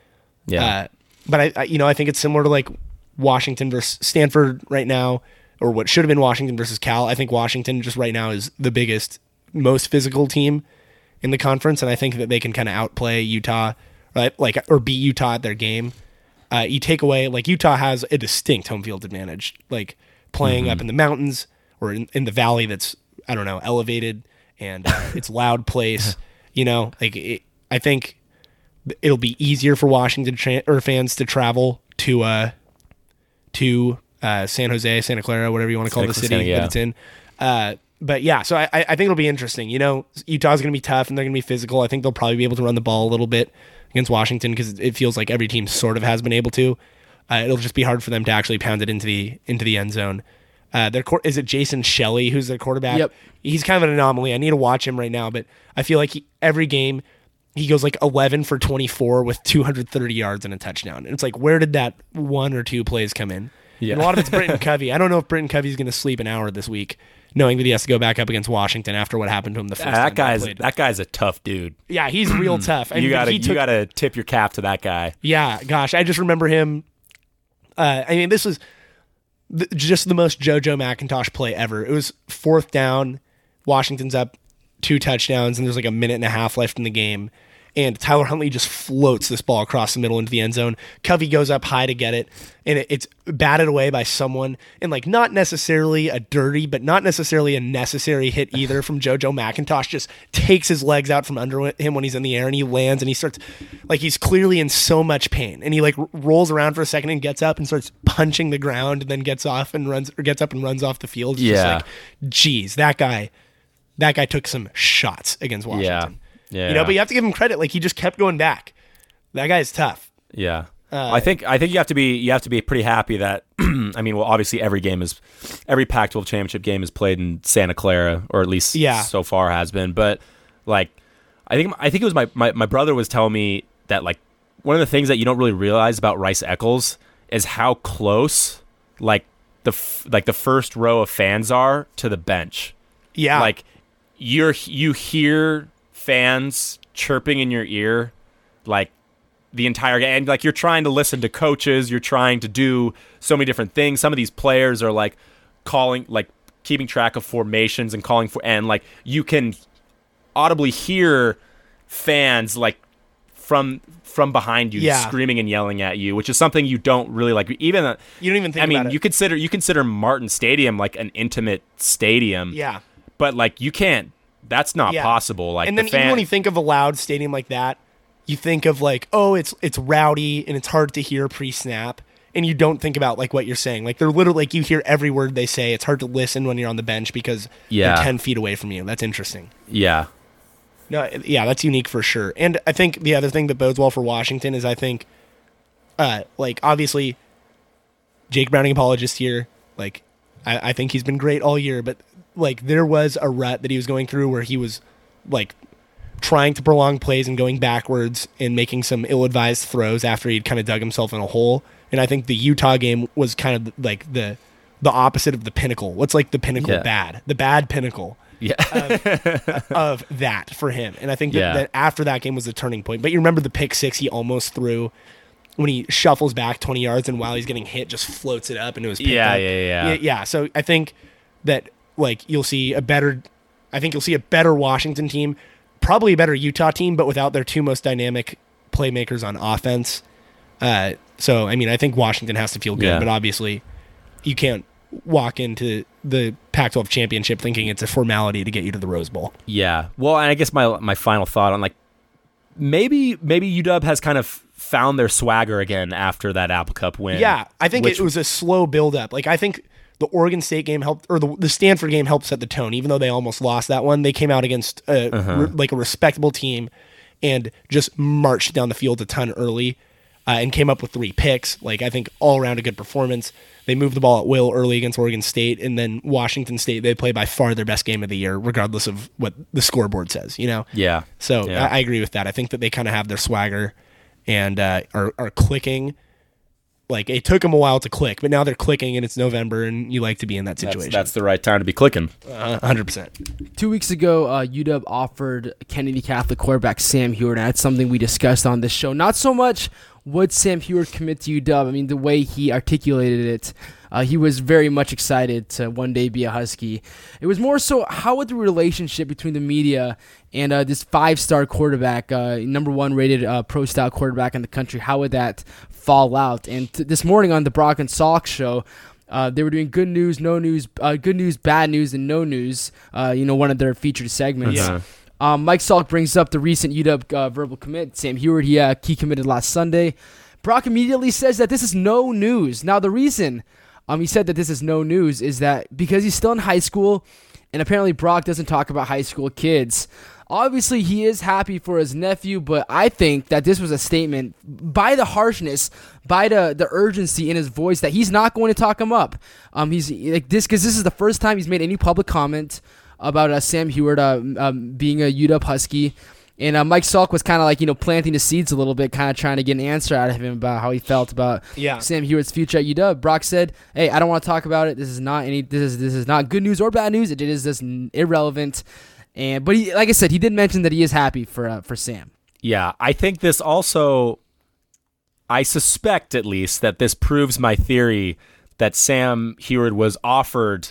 Yeah. Uh, but I, I, you know, I think it's similar to like Washington versus Stanford right now, or what should have been Washington versus Cal. I think Washington just right now is the biggest, most physical team in the conference, and I think that they can kind of outplay Utah, right? Like or beat Utah at their game. Uh, you take away like Utah has a distinct home field advantage, like playing up in the mountains or in, in the valley that's I don't know elevated and uh, it's loud place. You know, like it, I think it'll be easier for Washington tra- or fans to travel to uh to uh, San Jose, Santa Clara, whatever you want to call Santa the city yeah. that it's in. Uh, but yeah, so I, I think it'll be interesting. You know, Utah's going to be tough and they're going to be physical. I think they'll probably be able to run the ball a little bit against Washington because it feels like every team sort of has been able to. Uh, it'll just be hard for them to actually pound it into the into the end zone. Uh, their quar- is it Jason Shelley who's their quarterback? Yep. He's kind of an anomaly. I need to watch him right now, but I feel like he, every game he goes like 11 for 24 with 230 yards and a touchdown. And it's like, where did that one or two plays come in? Yeah. And a lot of it's Britton Covey. I don't know if Britton Covey's going to sleep an hour this week, knowing that he has to go back up against Washington after what happened to him the first time that they guy's that guy's a tough dude. Yeah, he's real tough. And you took- gotta tip your cap to that guy. Yeah, gosh, I just remember him. Uh, I mean, this was th- just the most JoJo McIntosh play ever. It was fourth down, Washington's up two touchdowns, and there's like a minute and a half left in the game. And Tyler Huntley just floats this ball across the middle into the end zone. Covey goes up high to get it, and it, it's batted away by someone. And like not necessarily a dirty, but not necessarily a necessary hit either from JoJo McIntosh. Just takes his legs out from under him when he's in the air, and he lands, and he starts like he's clearly in so much pain, and he like rolls around for a second and gets up and starts punching the ground, and then gets off and runs or gets up and runs off the field. It's just Yeah. like, geez, that guy, that guy took some shots against Washington. Yeah. You know, but you have to give him credit. Like he just kept going back. That guy is tough. Yeah. Uh, I think I think you have to be you have to be pretty happy that I mean well obviously every game is every Pac-12 championship game is played in Santa Clara or at least Yeah. so far has been but like I think I think it was my, my my brother was telling me that like one of the things that you don't really realize about Rice Eccles is how close like the f- like the first row of fans are to the bench Yeah. like you're you hear fans chirping in your ear like the entire game and like you're trying to listen to coaches you're trying to do so many different things some of these players are like calling like keeping track of formations and calling for and like you can audibly hear fans like from from behind you Yeah. screaming and yelling at you which is something you don't really like even uh, you don't even think I mean about it. you consider you consider Martin Stadium like an intimate stadium yeah. but like you can't that's not Yeah. possible like and the then fan even when you think of a loud stadium like that, you think of like, oh, it's it's rowdy and it's hard to hear pre-snap, and you don't think about like what you're saying. Like they're literally like you hear every word they say. It's hard to listen when you're on the bench because Yeah. they're ten feet away from you. That's interesting. yeah No, yeah, that's unique for sure. And I think the other thing that bodes well for Washington is I think, uh, like obviously, Jake Browning apologist here. Like, I, I think he's been great all year, but like there was a rut that he was going through where he was like trying to prolong plays and going backwards and making some ill-advised throws after he'd kind of dug himself in a hole. And I think the Utah game was kind of like the the opposite of the pinnacle. What's like the pinnacle Yeah. bad? The bad pinnacle yeah of that for him. And I think that, Yeah. that after that game was the turning point. But you remember the pick six he almost threw when he shuffles back 20 yards and while he's getting hit just floats it up and it was Yeah, yeah, yeah. yeah. Yeah, so I think that like you'll see a better I think you'll see a better Washington team, probably a better Utah team, but without their two most dynamic playmakers on offense. Uh, so I mean, I think Washington has to feel good, Yeah. but obviously you can't walk into the Pac-12 championship thinking it's a formality to get you to the Rose Bowl. yeah well and i guess my my final thought on like maybe maybe uw has kind of found their swagger again after that apple cup win Yeah, I think which- it was a slow build up. Like I think the Oregon State game helped, or the, the Stanford game helped set the tone. Even though they almost lost that one, they came out against a, Uh-huh. re- like a respectable team and just marched down the field a ton early uh, and came up with three picks. Like I think all around a good performance. They moved the ball at will early against Oregon State, and then Washington State they play by far their best game of the year, regardless of what the scoreboard says. You know. yeah So Yeah. I, I agree with that. I think that they kind of have their swagger and uh, are are clicking. Like it took them a while to click, but now they're clicking, and it's November, and you like to be in that situation. that's the right time to be clicking hundred percent. Two weeks ago, uh, UW offered Kennedy Catholic quarterback Sam Huard, and that's something we discussed on this show. Not so much would Sam Huard commit to UW. I mean, the way he articulated it, uh, he was very much excited to one day be a Husky. It was more so how would the relationship between the media and uh, this five-star quarterback, uh, number one rated uh, pro style quarterback in the country, how would that fall out? And t- this morning on the Brock and Salk show. Uh, they were doing good news, no news, uh, good news, bad news, and no news. Uh, you know, one of their featured segments. Uh-huh. Um, Mike Salk brings up the recent UW uh, verbal commit. Sam Huard, he uh, key committed last Sunday. Brock immediately says that this is no news. Now, the reason um, he said that this is no news is that because he's still in high school and apparently Brock doesn't talk about high school kids. Obviously, he is happy for his nephew, but I think that this was a statement by the harshness, by the the urgency in his voice that he's not going to talk him up. Um, he's like this because this is the first time he's made any public comment about uh, Sam Huard uh, um, being a UW Husky. And uh, Mike Salk was kind of like you know planting the seeds a little bit, kind of trying to get an answer out of him about how he felt about Yeah. Sam Huard's future at UW. Brock said, "Hey, I don't want to talk about it. This is not any. This is this is not good news or bad news. It is just irrelevant." And but he, like I said, he did mention that he is happy for uh, for Sam. Yeah, I think this also, I suspect at least that this proves my theory that Sam Huard was offered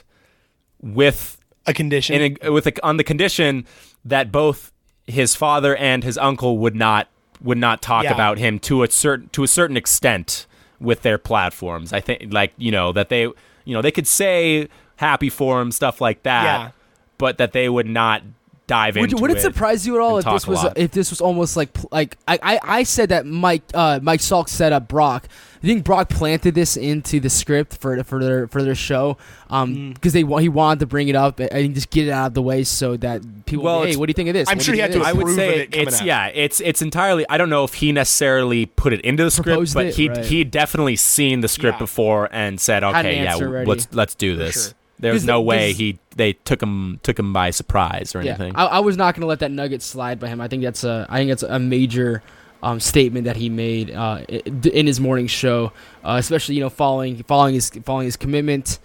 with A condition. in a, with a, on the condition that both his father and his uncle would not would not talk Yeah. about him to a certain to a certain extent with their platforms. I think like you know that they you know they could say happy for him stuff like that, Yeah. but that they would not dive Would, into would it, it. surprise you at all if this was if this was almost like like I, I, I said that Mike uh, Mike Salk set up Brock. I think Brock planted this into the script for for their for their show um because they he wanted to bring it up and and just get it out of the way so that people Well, hey what do you think of this? I'm What sure he had to this?" I would approve of say it it's out. yeah, it's it's entirely. I don't know if he necessarily put it into the script, Proposed but it, he right. he definitely seen the script Yeah. before and said, Had an okay, yeah, ready. let's let's do this. sure. There's no way he they took him took him by surprise or Yeah, anything. I, I was not going to let that nugget slide by him. I think that's a I think that's a major um, statement that he made uh, in his morning show, uh, especially you know following following his following his commitment.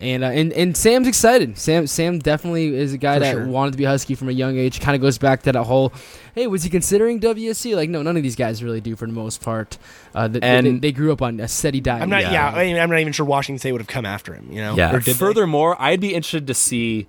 And, uh, and and Sam's excited. Sam Sam definitely is a guy For that sure. wanted to be Husky from a young age. Kind of goes back to that whole, hey, was he considering WSC? Like, no, none of these guys really do for the most part. Uh, th- they, And- they, they grew up on a steady diet. I'm not. Yeah. Yeah, I mean, I'm not even sure Washington State would have come after him. You know. yeah. Or did they? Furthermore, I'd be interested to see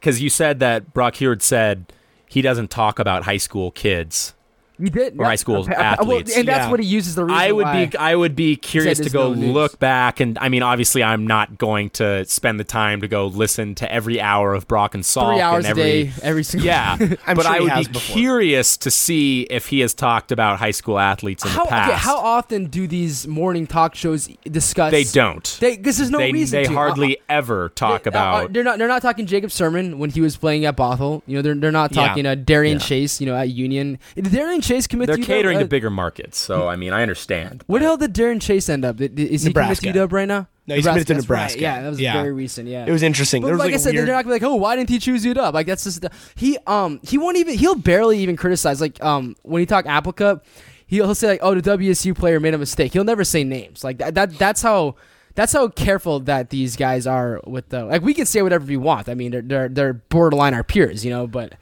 because you said that Brock Huard said he doesn't talk about high school kids. You did Or high school appa- appa- well, athletes. and that's Yeah. what he uses the reason I would why. be I would be curious to go no news. look back and I mean obviously I'm not going to spend the time to go listen to every hour of Brock and Salk three hours and a every day every single. yeah I'm but sure I he would be before. curious to see if he has talked about high school athletes in How the past okay, how often do these morning talk shows discuss? they don't They because there's no they, reason they to. hardly Uh, ever talk they- uh, about uh, they're not. They're not talking Jacob Sirmon when he was playing at Bothell. You know, they're they're not Yeah. talking uh, Darian Yeah. Chase. You know, at Union. Darian Chase commit? they're to UW? catering Uh, to bigger markets so I mean I understand Where the hell did Darren Chase end up? Did- did- Is he Nebraska. committed to UW right now? No, he's committed to that's right. Nebraska. Yeah, that was Yeah. very recent. Yeah, It was interesting. But there was like, like, I said, a weird, they're not gonna be like, oh, why didn't he choose UW? Like that's just he um he won't even he'll barely even criticize like um when he talk Apple Cup, he'll, he'll say like, oh, the WSU player made a mistake. He'll never say names. Like that, that that's how. That's how careful that these guys are with the like. We can say whatever we want. I mean, they're they're, they're borderline our peers, you know. But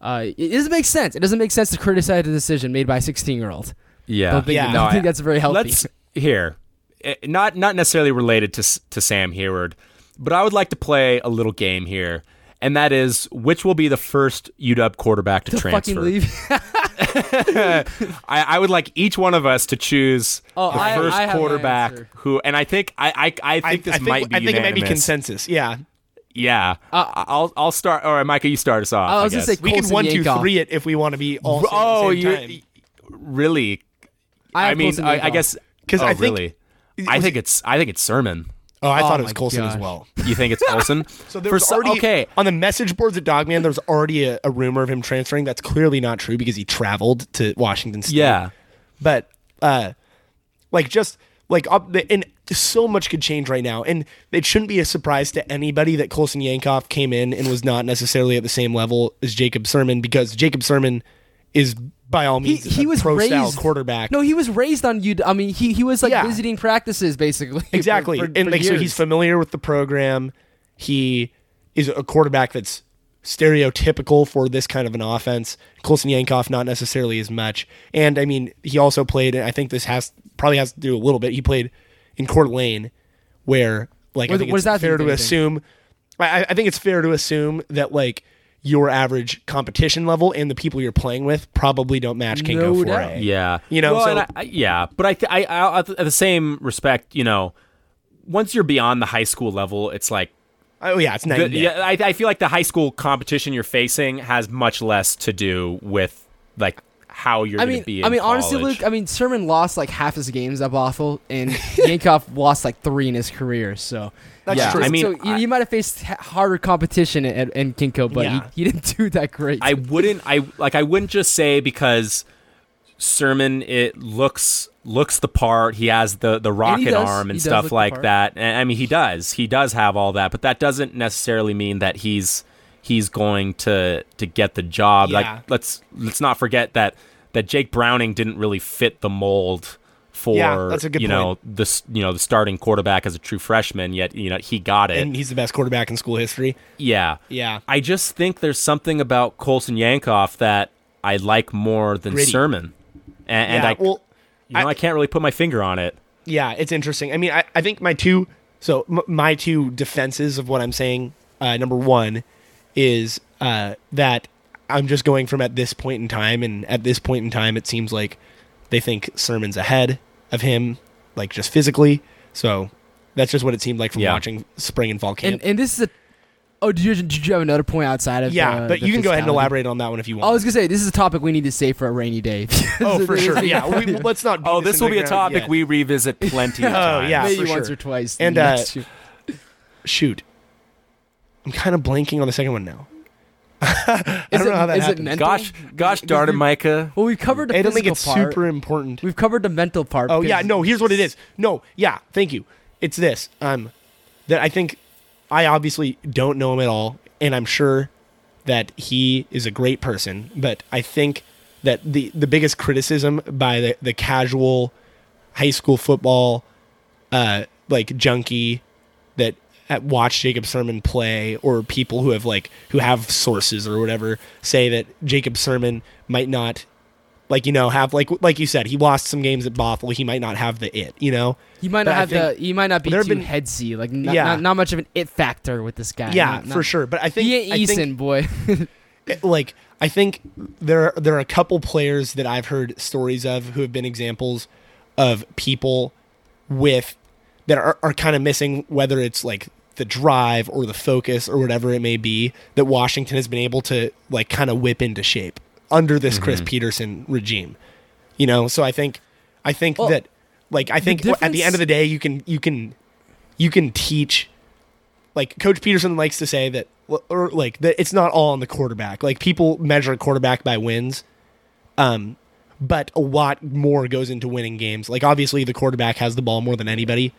uh, it, it doesn't make sense. It doesn't make sense to criticize a decision made by a sixteen year old. yeah Don't think, Yeah. I No, don't think that's very healthy. Let's here, eh, not not necessarily related to to Sam Huard, but I would like to play a little game here, and that is which will be the first UW quarterback to, to transfer. fucking leave. I, I would like each one of us to choose Oh, the I- first I quarterback who, and I think I I, I think I, this I think, might be I think it might be consensus. Yeah. Yeah, Uh, I'll I'll start. All right, Micah, you start us off. I was I gonna say We can Colson one, two, three it if we want to be all oh, at the you same time. really? I, I, mean, I, I Yankoff. guess 'Cause oh, I think- really. I think it's I think it's Sirmon. Oh, I Oh thought it was Colson as well. You think it's Olson? So there For was so- already okay. on the message boards at Dawgman. There was already a, a rumor of him transferring. That's clearly not true because he traveled to Washington State. Yeah. but uh, like just like up the, and so much could change right now, and it shouldn't be a surprise to anybody that Colson Yankoff came in and was not necessarily at the same level as Jacob Sirmon because Jacob Sirmon is by all means he a was pro style raised quarterback. No, he was raised on you. I mean, he he was like Yeah. visiting practices basically. Exactly. for- and for like so he's familiar with the program. He is a quarterback that's stereotypical for this kind of an offense. Colson Yankoff not necessarily as much. And I mean, he also played and I think this has probably has to do a little bit. He played in Coeur d'Alene where like I think it's that fair do to assume I, I think it's fair to assume that like your average competition level and the people you're playing with probably don't match KingCo No 4A. Yeah, You know, Well, so- and I, I- yeah, but I, th- I, I, at the same respect, you know, once you're beyond the high school level, it's like, Oh yeah, it's night the, and day. yeah, I, I feel like the high school competition you're facing has much less to do with like how you're I going mean, to be. I in mean, honestly. Luke. I mean, Sirmon lost like half his games at Bothell, and Yankoff lost like three in his career. So That's Yeah, true. I mean, so you, I- you might have faced harder competition in, in KingCo, but Yeah. he, he didn't do that great. I wouldn't. I like. I wouldn't just say because Sirmon it looks looks the part. He has the the rocket does. arm and stuff like that. And I mean, he does. He does have all that, but that doesn't necessarily mean that he's he's going to to get the job. Yeah. Like let's let's not forget that that Jake Browning didn't really fit the mold for Yeah, that's a good you know the you know the starting quarterback as a true freshman. Yet you know he got it. and he's the best quarterback in school history. yeah, Yeah. I just think there's something about Colson Yankoff that I like more than Gritty. Sirmon, and, and yeah. I, well, you know, I, can't really put my finger on it. yeah, it's interesting. I mean, I, I think my two so m- my two defenses of what I'm saying. Uh, number one is uh, that I'm just going from at this point in time, and at this point in time, it seems like they think Sirmon's ahead of him, like just physically. So that's just what it seemed like from Yeah. watching spring and fall camp. and and this is a. Oh, did you, did you have another point outside of? yeah, uh, but the you can go ahead and elaborate on that one if you want. I was gonna say this is a topic we need to save for a rainy day. oh, for sure. Yeah, we, let's not. Oh, this into will be a topic yet. we revisit plenty of Oh, yeah. maybe for once sure. or twice. And, uh, next Shoot, I'm kind of blanking on the second one now. I Is don't know it- how that is it happened. mental? Gosh, gosh darn it, Micah. well, we've covered the I don't think physical it's part. super important. We've covered the mental part. Oh yeah, no. Here's what it is. No, yeah. Thank you. It's this. Um, that I think I obviously don't know him at all, and I'm sure that he is a great person. But I think that the the biggest criticism by the the casual high school football, uh, like junkie that at watch Jacob Sirmon play, or people who have like who have sources or whatever say that Jacob Sirmon might not like you know have like like you said he lost some games at Bothell he might not have the it you know You might But not I have the. You might not be too been- headsy. Like not, Yeah. not, not much of an it factor with this guy. yeah Not- for sure but I think He ain't I Eason, think boy. like I think there there are a couple players that I've heard stories of who have been examples of people with that are, are kind of missing whether it's like the drive or the focus or whatever it may be that Washington has been able to like kind of whip into shape under this Chris Petersen regime. You know, so I think I think Well, that like I think at the end of the day you can you can you can teach like Coach Petersen likes to say that, or like that it's not all on the quarterback. Like people measure a quarterback by wins, um, but a lot more goes into winning games. Like obviously the quarterback has the ball more than anybody,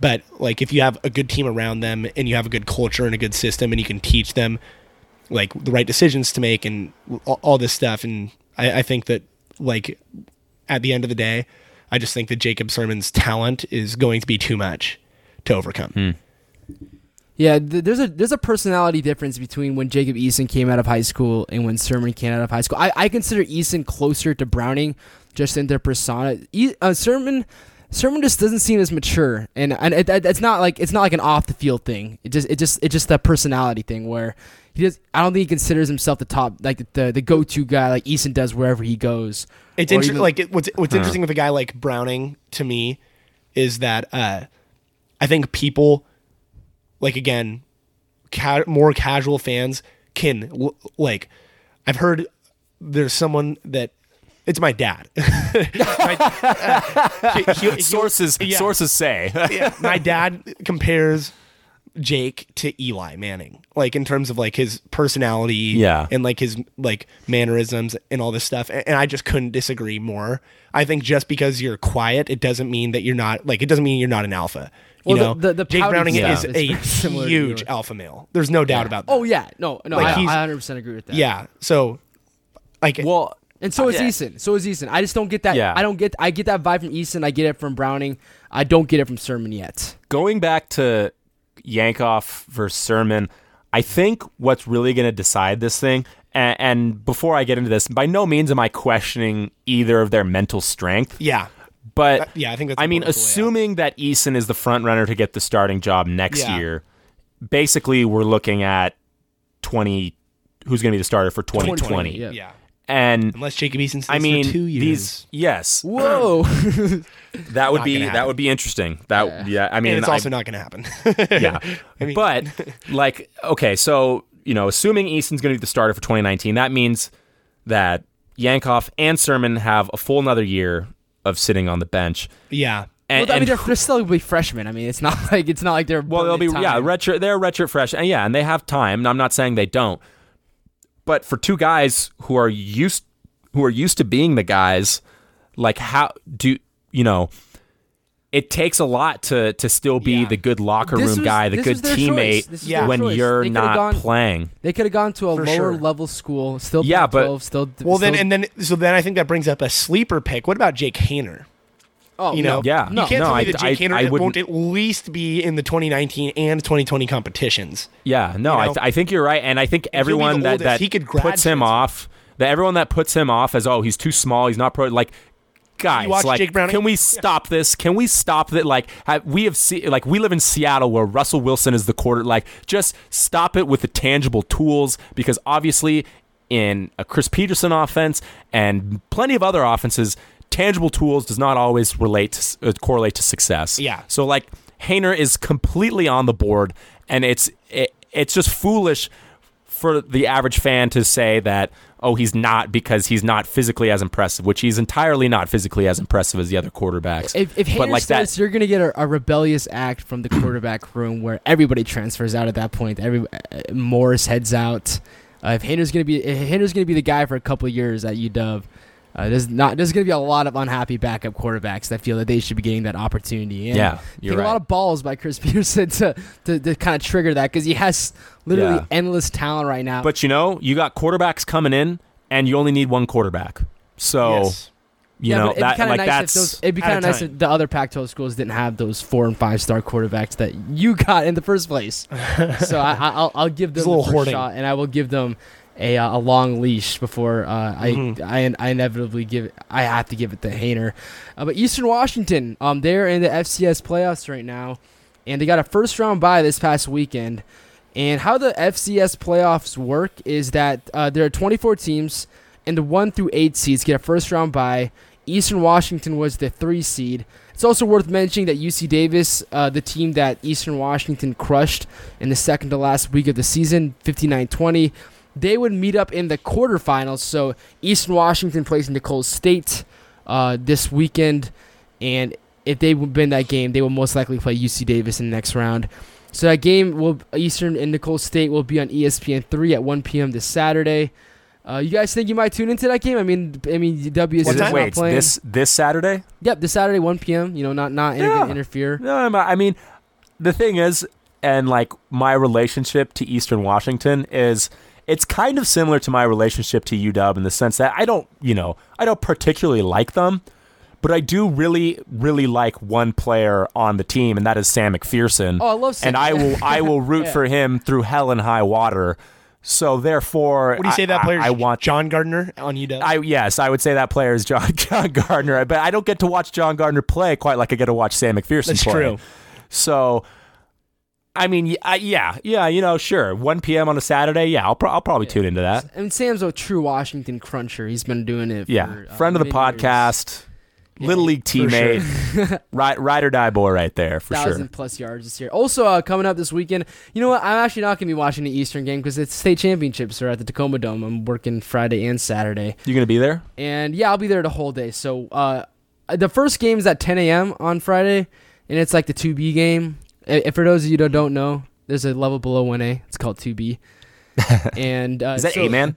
but like if you have a good team around them and you have a good culture and a good system and you can teach them like the right decisions to make and all, all this stuff, and I, I think that like at the end of the day, I just think that Jacob Sirmon's talent is going to be too much to overcome. Yeah, th- there's a there's a personality difference between when Jacob Eason came out of high school and when Sirmon came out of high school. I, I consider Eason closer to Browning just in their persona. E- uh, Sirmon Sirmon just doesn't seem as mature, and and it, it- it's not like it's not like an off the field thing. It just it just it's just that personality thing where he does. I don't think he considers himself the top like the the, the go to guy like Eason does wherever he goes. It's interesting. Like it, what's what's interesting with a guy like Browning to me is that uh, I think people, like again, ca- more casual fans can like. I've heard there's someone that it's my dad. My- uh, he- he- he- Sources yeah. sources say. yeah, my dad compares Jake to Eli Manning, like in terms of like his personality, Yeah. and like his like mannerisms and all this stuff. And, and I just couldn't disagree more. I think just because you're quiet, it doesn't mean that you're not like it doesn't mean you're not an alpha. You Well, know, the- the- the Jake Browning stuff is is a very similar to huge alpha male. There's no doubt about oh, that. Oh yeah, no no, Like, I, he's- I 100 percent agree with that. yeah. So, like, well, And so is Yeah. Eason. So is Eason. I just don't get that. Yeah. I don't get. I get that vibe from Eason. I get it from Browning. I don't get it from Sirmon yet. going back to Yankoff versus Sirmon, I think what's really going to decide this thing, and, and before I get into this, by no means am I questioning either of their mental strength. yeah, But Uh, yeah, I think that's I mean, important to lay assuming that Eason is the front runner to get the starting job next Yeah. year, basically we're looking at twenty. Who's going to be the starter for 2020? 2020, yeah. yeah. And Unless Jacob Eason stays I mean, for two years. these yes, Whoa. that would Not be that would be interesting. That yeah, I mean, and it's I- also not going to happen. yeah. I mean- but like, okay, so you know, assuming Eason's going to be the starter for 2019, that means that Yankoff and Sirmon have a full another year of sitting on the bench. Yeah. And, well, I mean, they're, they're still be freshmen. I mean, it's not like it's not like they're Well, they'll be burning yeah, time. redshirt. They're redshirt fresh, and yeah, and they have time. And I'm not saying they don't, but for two guys who are used who are used to being the guys, like how do you know? It takes a lot to to still be Yeah. the good locker room was- guy, the good teammate choice. This was their when choice. you're They could've not gone- playing. They could have gone to a For lower sure. level school, still Yeah, but- Pac-12, still Well, then and then so then I think that brings up a sleeper pick. What about Jake Haener? Oh, You know, no. Yeah. you no, can't no, tell me I- that Jake I- Haener I wouldn't- won't at least be in the 2019 and 2020 competitions. Yeah, no, You I, th- I think you're right, and I think everyone that that He could puts him off, that everyone that puts him off as oh he's too small, he's not pro. Like, guys, like, Jake can we stop this? Can we stop that? Like, have, we have see, like we live in Seattle where Russell Wilson is the quarter. Like, just stop it with the tangible tools because obviously in a Chris Petersen offense and plenty of other offenses. Tangible tools does not always relate to, uh, correlate to success. Yeah. So like Haener is completely on the board, and it's it, it's just foolish for the average fan to say that oh he's not because he's not physically as impressive, which he's entirely not physically as impressive as the other quarterbacks. If, if but Haener like starts, that, you're gonna get a, a rebellious act from the quarterback room where everybody transfers out at that point. Every uh, Morris heads out. Uh, if Haener's gonna be if Haener's gonna be the guy for a couple of years at UW, uh, there's not there's gonna be a lot of unhappy backup quarterbacks that feel that they should be getting that opportunity. And yeah, you're take a lot of balls by Chris Petersen to to, to kind of trigger that because he has literally Yeah. endless talent right now. But you know, you got quarterbacks coming in, and you only need one quarterback. So Yes. you yeah, know it'd that be kind like of nice that's if those, it'd be kind of nice time. if the other Pac-12 schools didn't have those four and five star quarterbacks that you got in the first place. so I, I, I'll, I'll give them It's a the little first shot, and I will give them a, uh, a long leash before uh, Mhm. I, I I inevitably give it. I have to give it to Haener. Uh, but Eastern Washington, um, they're in the FCS playoffs right now, and they got a first round bye this past weekend. And how the FCS playoffs work is that uh, there are 24 teams, and the one through eight seeds get a first round bye. Eastern Washington was the three seed. It's also worth mentioning that UC Davis, uh, the team that Eastern Washington crushed in the second to last week of the season, 59 20, they would meet up in the quarterfinals. So Eastern Washington plays Nicholls State uh, this weekend, and if they win that game, they will most likely play UC Davis in the next round. So that game will Eastern and Nicholls State will be on ESPN three at 1 p.m. this Saturday. Uh, you guys think you might tune into that game? I mean, I mean, WSU Is not wait playing. this this Saturday? Yep, this Saturday 1 p.m. You know, not not inter- Yeah. interfere. No, I'm- I mean, the thing is, and like my relationship to Eastern Washington is, it's kind of similar to my relationship to UW in the sense that I don't, you know, I don't particularly like them, but I do really, really like one player on the team, and that is Sam McPherson. Oh, I love Sam. and I will, I will root Yeah. for him through hell and high water. So therefore, What do you say I- that player? I, I want John Gardner on UW. I yes, I would say that player is John John Gardner, but I don't get to watch John Gardner play quite like I get to watch Sam McPherson That's play. true. So, I mean, I- yeah, yeah, you know, sure, 1 p.m. on a Saturday, yeah, I'll, pro- I'll probably tune into that. Mean, Sam's a true Washington cruncher. He's been doing it. Yeah, for, uh, friend of the many years. podcast, little league for sure. teammate, ride, ride or die boy, right there for thousand sure. plus yards this year. Also, uh, coming up this weekend, you know what? I'm actually not going to be watching the Eastern game because it's state championships are at the Tacoma Dome. I'm working Friday and Saturday, You gonna be there? and yeah, I'll be there the whole day. So uh, the first game is at 10 a.m. on Friday, and it's like the 2B game. I- for those of you that don't know, there's a level below 1A. It's called 2B. and uh, Is that so- eight man?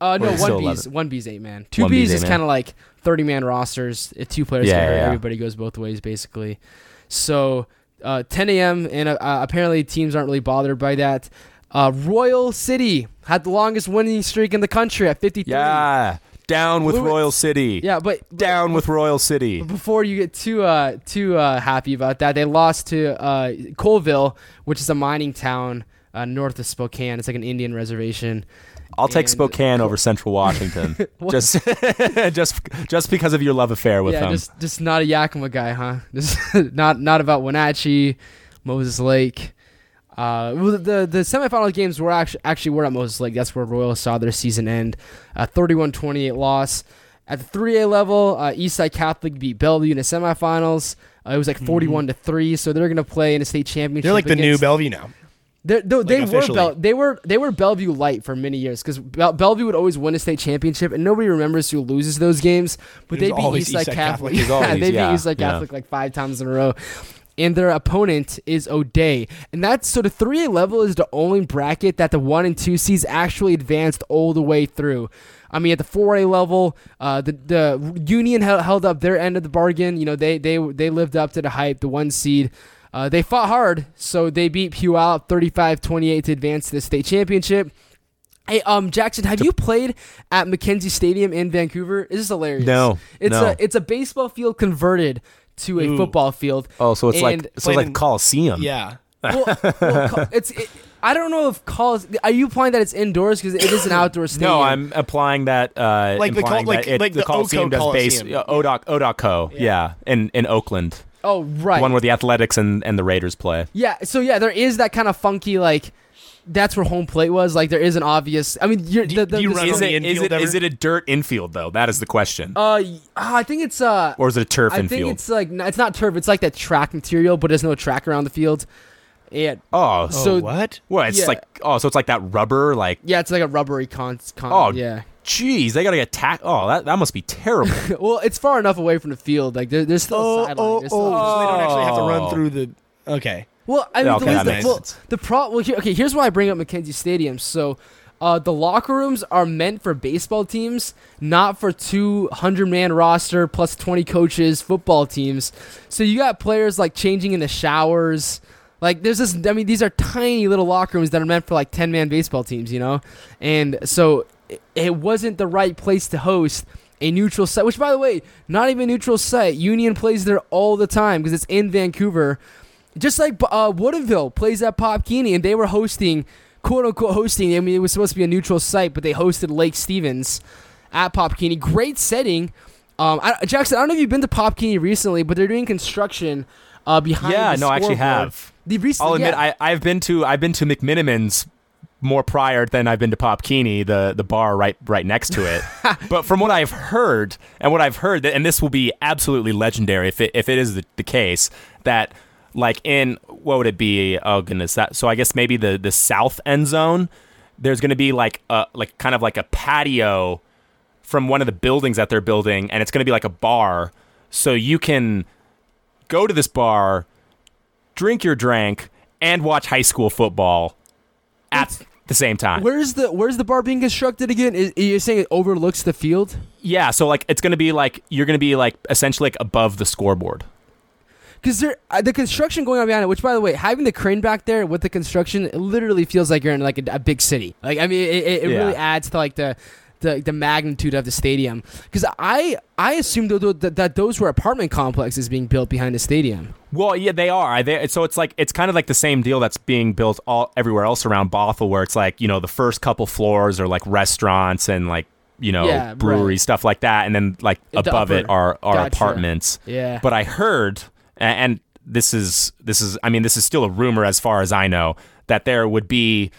Uh, no, Or is it still one B's one B's eight man. Two 1B's B's is kind of like thirty man rosters. If two players Yeah, get yeah, hurt, yeah. everybody goes both ways basically. So uh, 10 a.m. and uh, uh, apparently teams aren't really bothered by that. Uh, Royal City had the longest winning streak in the country at 53. Yeah, down with. Royal City. yeah, but down with Royal City. before you get too uh, too uh, happy about that, they lost to uh, Colville, which is a mining town uh, north of Spokane. It's like an Indian reservation. I'll take And- Spokane over Central Washington, just just just because of your love affair with yeah, them. just just not a Yakima guy, huh? Just not not about Wenatchee, Moses Lake. Uh, the the semifinal games were actually actually were at Moses Lake. That's where Royal saw their season end. A 31-28 loss. At the 3A level, uh, Eastside Catholic beat Bellevue in the semifinals. Uh, it was like 41 to three. So they're gonna play in a state championship. They're like the new against- Bellevue now. They're, no, they were officially. Bel- they were they were Bellevue light for many years because Bel- Bellevue would always win a state championship and nobody remembers who loses those games. But It they was beat always Eastside Catholic. Catholic. It was Yeah, always- they beat yeah, Eastside yeah. Catholic like five times in a row. And their opponent is O'Dea, and that's so the three A level is the only bracket that the one and two seeds actually advanced all the way through. I mean, at the four A level, uh, the the Union held, held up their end of the bargain. You know, they they they lived up to the hype. The one seed. Uh, they fought hard, so they beat Puyallup 35-28 to advance to the state championship. Hey, um, Jackson, have you played at McKenzie Stadium in Vancouver? This is hilarious. No, it's no. a it's a baseball field converted to a Ooh. football field. Oh, so it's like so it's like in- Coliseum. Yeah. well, well, it's it, I don't know if calls. Are you implying that it's indoors because it is an outdoor stadium? No, I'm applying that. Uh, Like the implying col- like- it, like the the Coliseum Oco does base. Coliseum. Uh, ODOC, ODOC-Co, yeah. in in Oakland, Oh right. the one where the Athletics and, and the Raiders play. Yeah, so yeah, there is that kind of funky like. That's where home plate was. Like there is an obvious. I mean, you're, Do- the, the, do you the- run Is on the it is infield it is it a dirt infield though? That is the question. Uh, ah, I think it's uh. or is it a turf I think infield? it's like it's not turf. It's like that track material, but there's no track around the field. Yeah, oh, so- So what? what? It's yeah. like oh, so it's like that rubber, like yeah, it's like a rubbery con. con Oh, yeah. geez, they gotta get tack. Oh, that that must be terrible. well, it's far enough away from the field. Like there, there's still Oh, a sideline. oh, There's oh, so they don't actually have to Oh. run through the. Okay. Well, I mean, the, okay, that the, well, the pro. Well, here, okay. Here's why I bring up McKenzie Stadium. So, uh, the locker rooms are meant for baseball teams, not for two hundred man roster plus twenty coaches football teams. So you got players like changing in the showers. Like there's this. I mean, these are tiny little locker rooms that are meant for like ten man baseball teams. You know, and so it, it wasn't the right place to host. A neutral site, which by the way, not even a neutral site. Union plays there all the time because it's in Vancouver. Just like uh, Woodinville plays at Pop Keeney, and they were hosting, quote unquote, hosting. I mean, it was supposed to be a neutral site, but they hosted Lake Stevens at Pop Keeney. Great setting. Um, I, Jackson, I don't know if you've been to Pop Keeney recently, but they're doing construction uh, behind. yeah, the no, I actually have. The recently, I'll admit, yeah. I I've been to I've been to McMenamins more prior than I've been to Pop Keeney, the the bar right right next to it. but from what I've heard, and what I've heard, and this will be absolutely legendary if it if it is the, the case that like in what would it be? Oh goodness, that so I guess maybe the the south end zone. There's going to be like a like kind of like a patio from one of the buildings that they're building, and it's going to be like a bar, so you can go to this bar, drink your drink, and watch high school football at It's- the same time. Where's the Where's the bar being constructed again? Is, you're saying it overlooks the field? Yeah, so like it's gonna be like you're gonna be like essentially like above the scoreboard. Because there, uh, the construction going on behind it. Which, by the way, having the crane back there with the construction, it literally feels like you're in like a, a big city. Like, I mean, it, it, it Yeah. really adds to like the. The, the magnitude of the stadium because I I assumed that, that, that those were apartment complexes being built behind the stadium. Well, yeah, they are. They, so it's like it's kind of like the same deal that's being built all everywhere else around Bothell, where it's like you know the first couple floors are like restaurants and like you know Yeah, brewery right. stuff like that, and then like The above it are are Gotcha. apartments. Yeah, But I heard, and this is this is I mean this is still a rumor as far as I know that there would be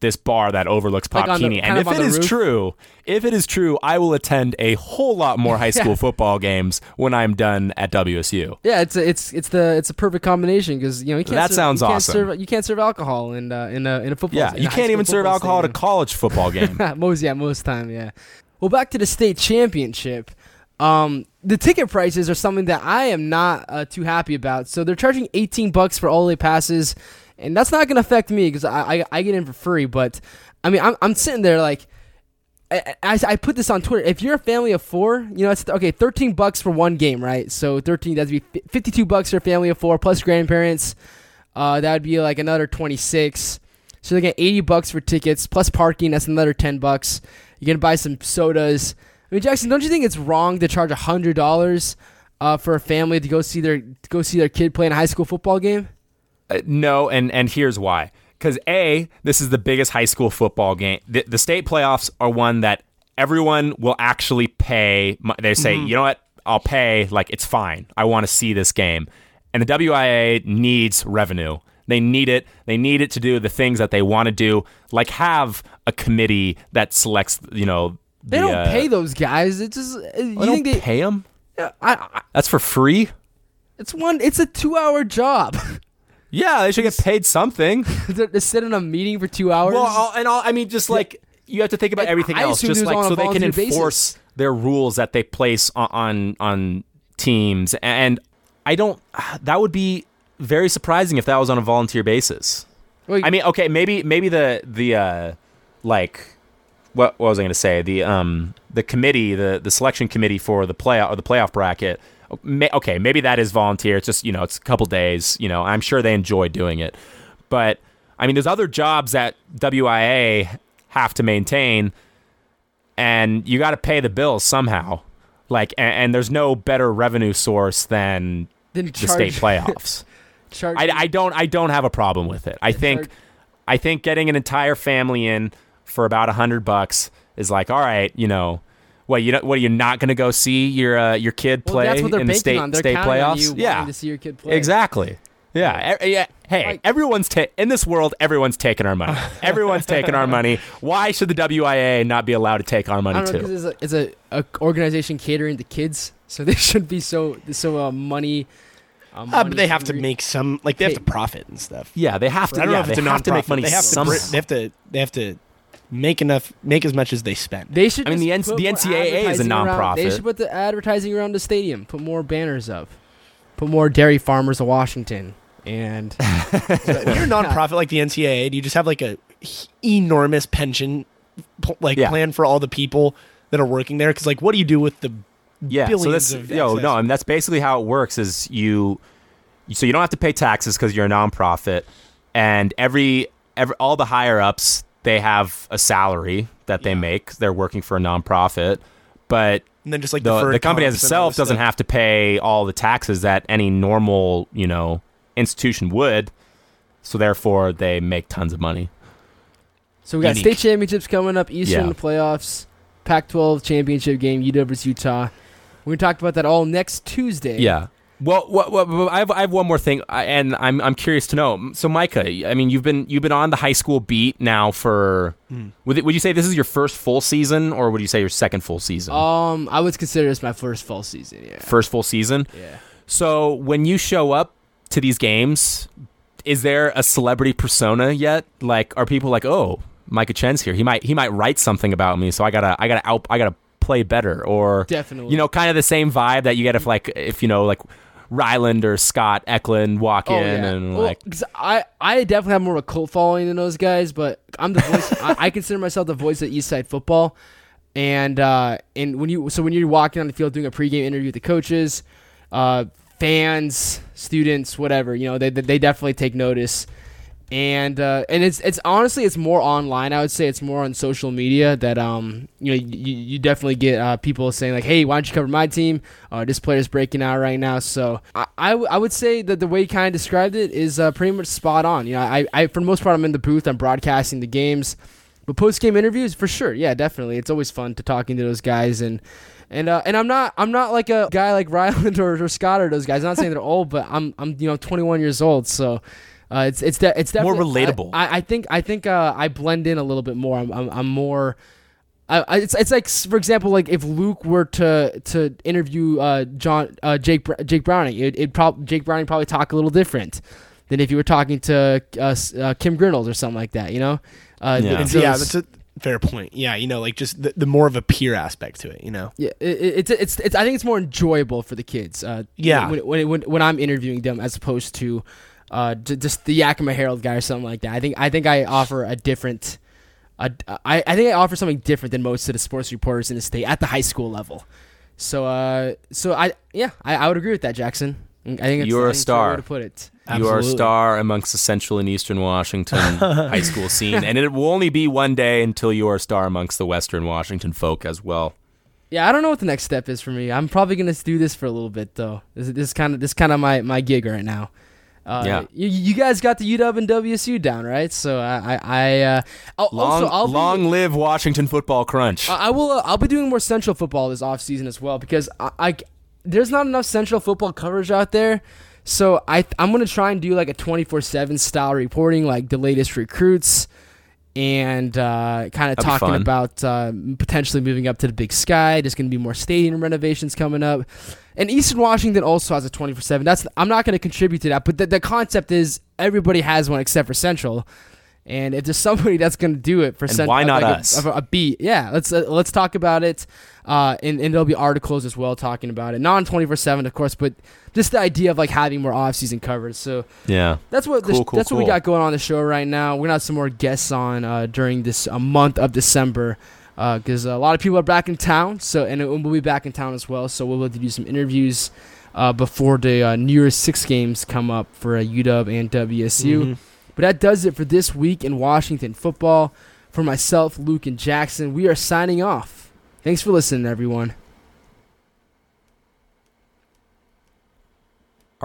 this bar that overlooks Like Pop on the- Keeney, kind and if it is roof? true, if it is true, I will attend a whole lot more high school football games when I'm done at WSU. yeah. It's a, it's it's the it's a perfect combination because you know you can't That serve, sounds you can't awesome. Serve, you can't serve alcohol in uh, in a in a football. Yeah, you can't even serve alcohol at a college football game. most yeah, most time, yeah. Well, back to the state championship. Um, the ticket prices are something that I am not uh, too happy about. So they're charging 18 bucks for all day passes, and that's not going to affect me because I, I I get in for free. But I mean, I'm I'm sitting there like. I, I, put this on Twitter. If you're a family of four, you know it's okay. Thirteen bucks for one game, right? So thirteen that'd be fi- fifty-two bucks for a family of four plus grandparents. Uh, that would be like another twenty-six. So they get eighty bucks for tickets plus parking. That's another ten bucks. You're gonna buy some sodas. I mean, Jackson, don't you think it's wrong to charge hundred dollars uh, for a family to go see their go see their kid play in a high school football game? Uh, no, and and here's why. Because a, this is the biggest high school football game. The, the state playoffs are one that everyone will actually pay. They say, you know what, I'll pay. Like it's fine. I want to see this game, and the WIA needs revenue. They need it. They need it to do the things that they want to do, like have a committee that selects. You know, They the, don't uh, pay those guys. It just uh, you They think don't they? pay them. Yeah, I, I, That's for free. it's one. It's a two-hour job. Yeah, they should get paid something. They're, they're sitting in a meeting for two hours. Well, all, and all, I mean, just like you have to think about And everything I else, just like so they can volunteer basis. enforce their rules that they place on, on on teams. And I don't. That would be very surprising if that was on a volunteer basis. Well, I mean, okay, maybe maybe the the uh, like what what was I going to say? The um the committee, the the selection committee for the playoff or the playoff bracket. May, okay, maybe that is volunteer. It's just you know it's a couple days. You know, I'm sure they enjoy doing it, but I mean, there's other jobs that WIA have to maintain, and you got to pay the bills somehow. Like, and, and there's no better revenue source than then the charge, state playoffs. charge I, I don't I don't have a problem with it. I think charge- I think getting an entire family in for about a hundred bucks is like all right. You know, what you know, what are you not going to go see your uh, your kid well, play that's what they're in the state on. State counting on playoffs? you yeah, to see your kid play. exactly. Yeah. yeah. Hey, Like- everyone's ta- in this world. Everyone's taking our money. everyone's taking our money. Why should the WIA not be allowed to take our I money don't know too? because it's a, it's a, a organization catering to kids, so they should be so so uh, money. Uh, Uh, but they have to hungry. make some like they have to profit and stuff. Yeah, they have to. I don't yeah, know if they it's a have to make money They have to somehow. br- they have to they have to make enough make as much as they spend. They should. I mean, the just N- the NCAA is a advertising around- They should put the advertising around the stadium. Put more banners up. Put more dairy farmers of Washington. And when you're a nonprofit like the NCAA, do you just have like a enormous pension like Yeah. plan for all the people that are working there? Because like, what do you do with the Yeah, so billions that's yo no, I mean that's basically how it works. Is you, so you don't have to pay taxes because you're a nonprofit, and every every all the higher ups they have a salary that they Yeah. make. They're working for a nonprofit, but and then just like the the company as comps and all itself doesn't have to pay all the taxes that any normal you know institution would. So therefore, they make tons of money. so we got Unique. state championships coming up, Eastern Yeah. playoffs, Pac-12 championship game, UW versus Utah. We're gonna talk about that all next Tuesday. Yeah. Well, what, what- I have I have one more thing, and I'm I'm curious to know. So, Micah, I mean, you've been you've been on the high school beat now for. Mm. Would it, would you say this is your first full season, or would you say your second full season? Um, I would consider this my first full season. Yeah. First full season. Yeah. So, when you show up to these games, is there a celebrity persona yet? Like, are people like, oh, Micah Chen's here? He might he might write something about me, so I gotta I gotta out I gotta play better, or Definitely. you know, kind of the same vibe that you get if like if you know like Ryland or Scott Eklund walk Oh, in yeah. and Well, like I, I definitely have more of a cult following than those guys, but I'm the voice. I, I consider myself the voice of East Side football, and uh, and when you so when you're walking on the field doing a pregame interview with the coaches, uh, fans, students, whatever, you know, they they definitely take notice, and uh, and it's it's honestly it's more online. I would say it's more on social media that um you know you, you definitely get uh, people saying like, hey, why don't you cover my team? Uh, this player's breaking out right now. So I, I, w- I would say that the way you kind of described it is uh, pretty much spot on. You know, I, I for the most part I'm in the booth. I'm broadcasting the games, but post game interviews for sure. Yeah, definitely. It's always fun to talking to those guys and. And uh, and I'm not I'm not like a guy like Ryland or, or Scott or those guys. I'm not saying they're old, but I'm I'm you know 21 years old, so uh, it's it's de- it's More relatable. I, I, I think I think uh, I blend in a little bit more. I'm I'm, I'm more. I, I- it's it's like for example, like if Luke were to to interview uh, John uh, Jake Jake Browning, it it prob- Jake Browning probably talk a little different than if you were talking to uh, uh, Kim Grinolds or something like that. You know. Uh, Yeah. th- And so yeah, that's a fair point. Yeah, you know, like just the, the more of a peer aspect to it. You know, Yeah, it, it- it's it's it's. I think it's more enjoyable for the kids. Uh, Yeah. when when, when when I'm interviewing them as opposed to, uh, just the Yakima Herald guy or something like that. I think I think I offer a different, a, I I think I offer something different than most of the sports reporters in the state at the high school level. So uh, so I yeah I, I would agree with that Jackson. I think You're a I think it's the right star. to put it. you are a star amongst the central and eastern Washington high school scene, and it will only be one day until you are a star amongst the western Washington folk as well. Yeah, I don't know what the next step is for me. I'm probably gonna do this for a little bit though. This is kind of this kind of my my gig right now. Uh, Yeah. you, you guys got the UW and WSU down, right? So I I, I uh, I'll, Long, also I'll be- long live Washington football crunch. I I will. Uh, I'll be doing more Central football this off season as well because I, I there's not enough Central football coverage out there. So I I'm gonna try and do like a 24/7 style reporting, like the latest recruits, and uh, kind of talking about uh, potentially moving up to the Big Sky. There's going to be more stadium renovations coming up, and Eastern Washington also has a 24 seven. That's I'm not going to contribute to that, but the, the concept is everybody has one except for Central. And if there's somebody that's going to do it for And Cent- why not like a- us? A, a beat, yeah. Let's uh, let's talk about it, uh, and, and there'll be articles as well talking about it. Not on 24 seven, of course, but just the idea of like having more off season coverage. So Yeah. that's what Cool, sh- cool, that's what we got going on the show right now. We're gonna have some more guests on uh, during this uh, month of December because a lot of people are back in town. So and we'll be back in town as well. So we'll have to do some interviews uh, before the uh, New Year's Six games come up for uh, UW and WSU. Mhm. But that does it for this week in Washington football. For myself, Luke, and Jackson, we are signing off. Thanks for listening, everyone.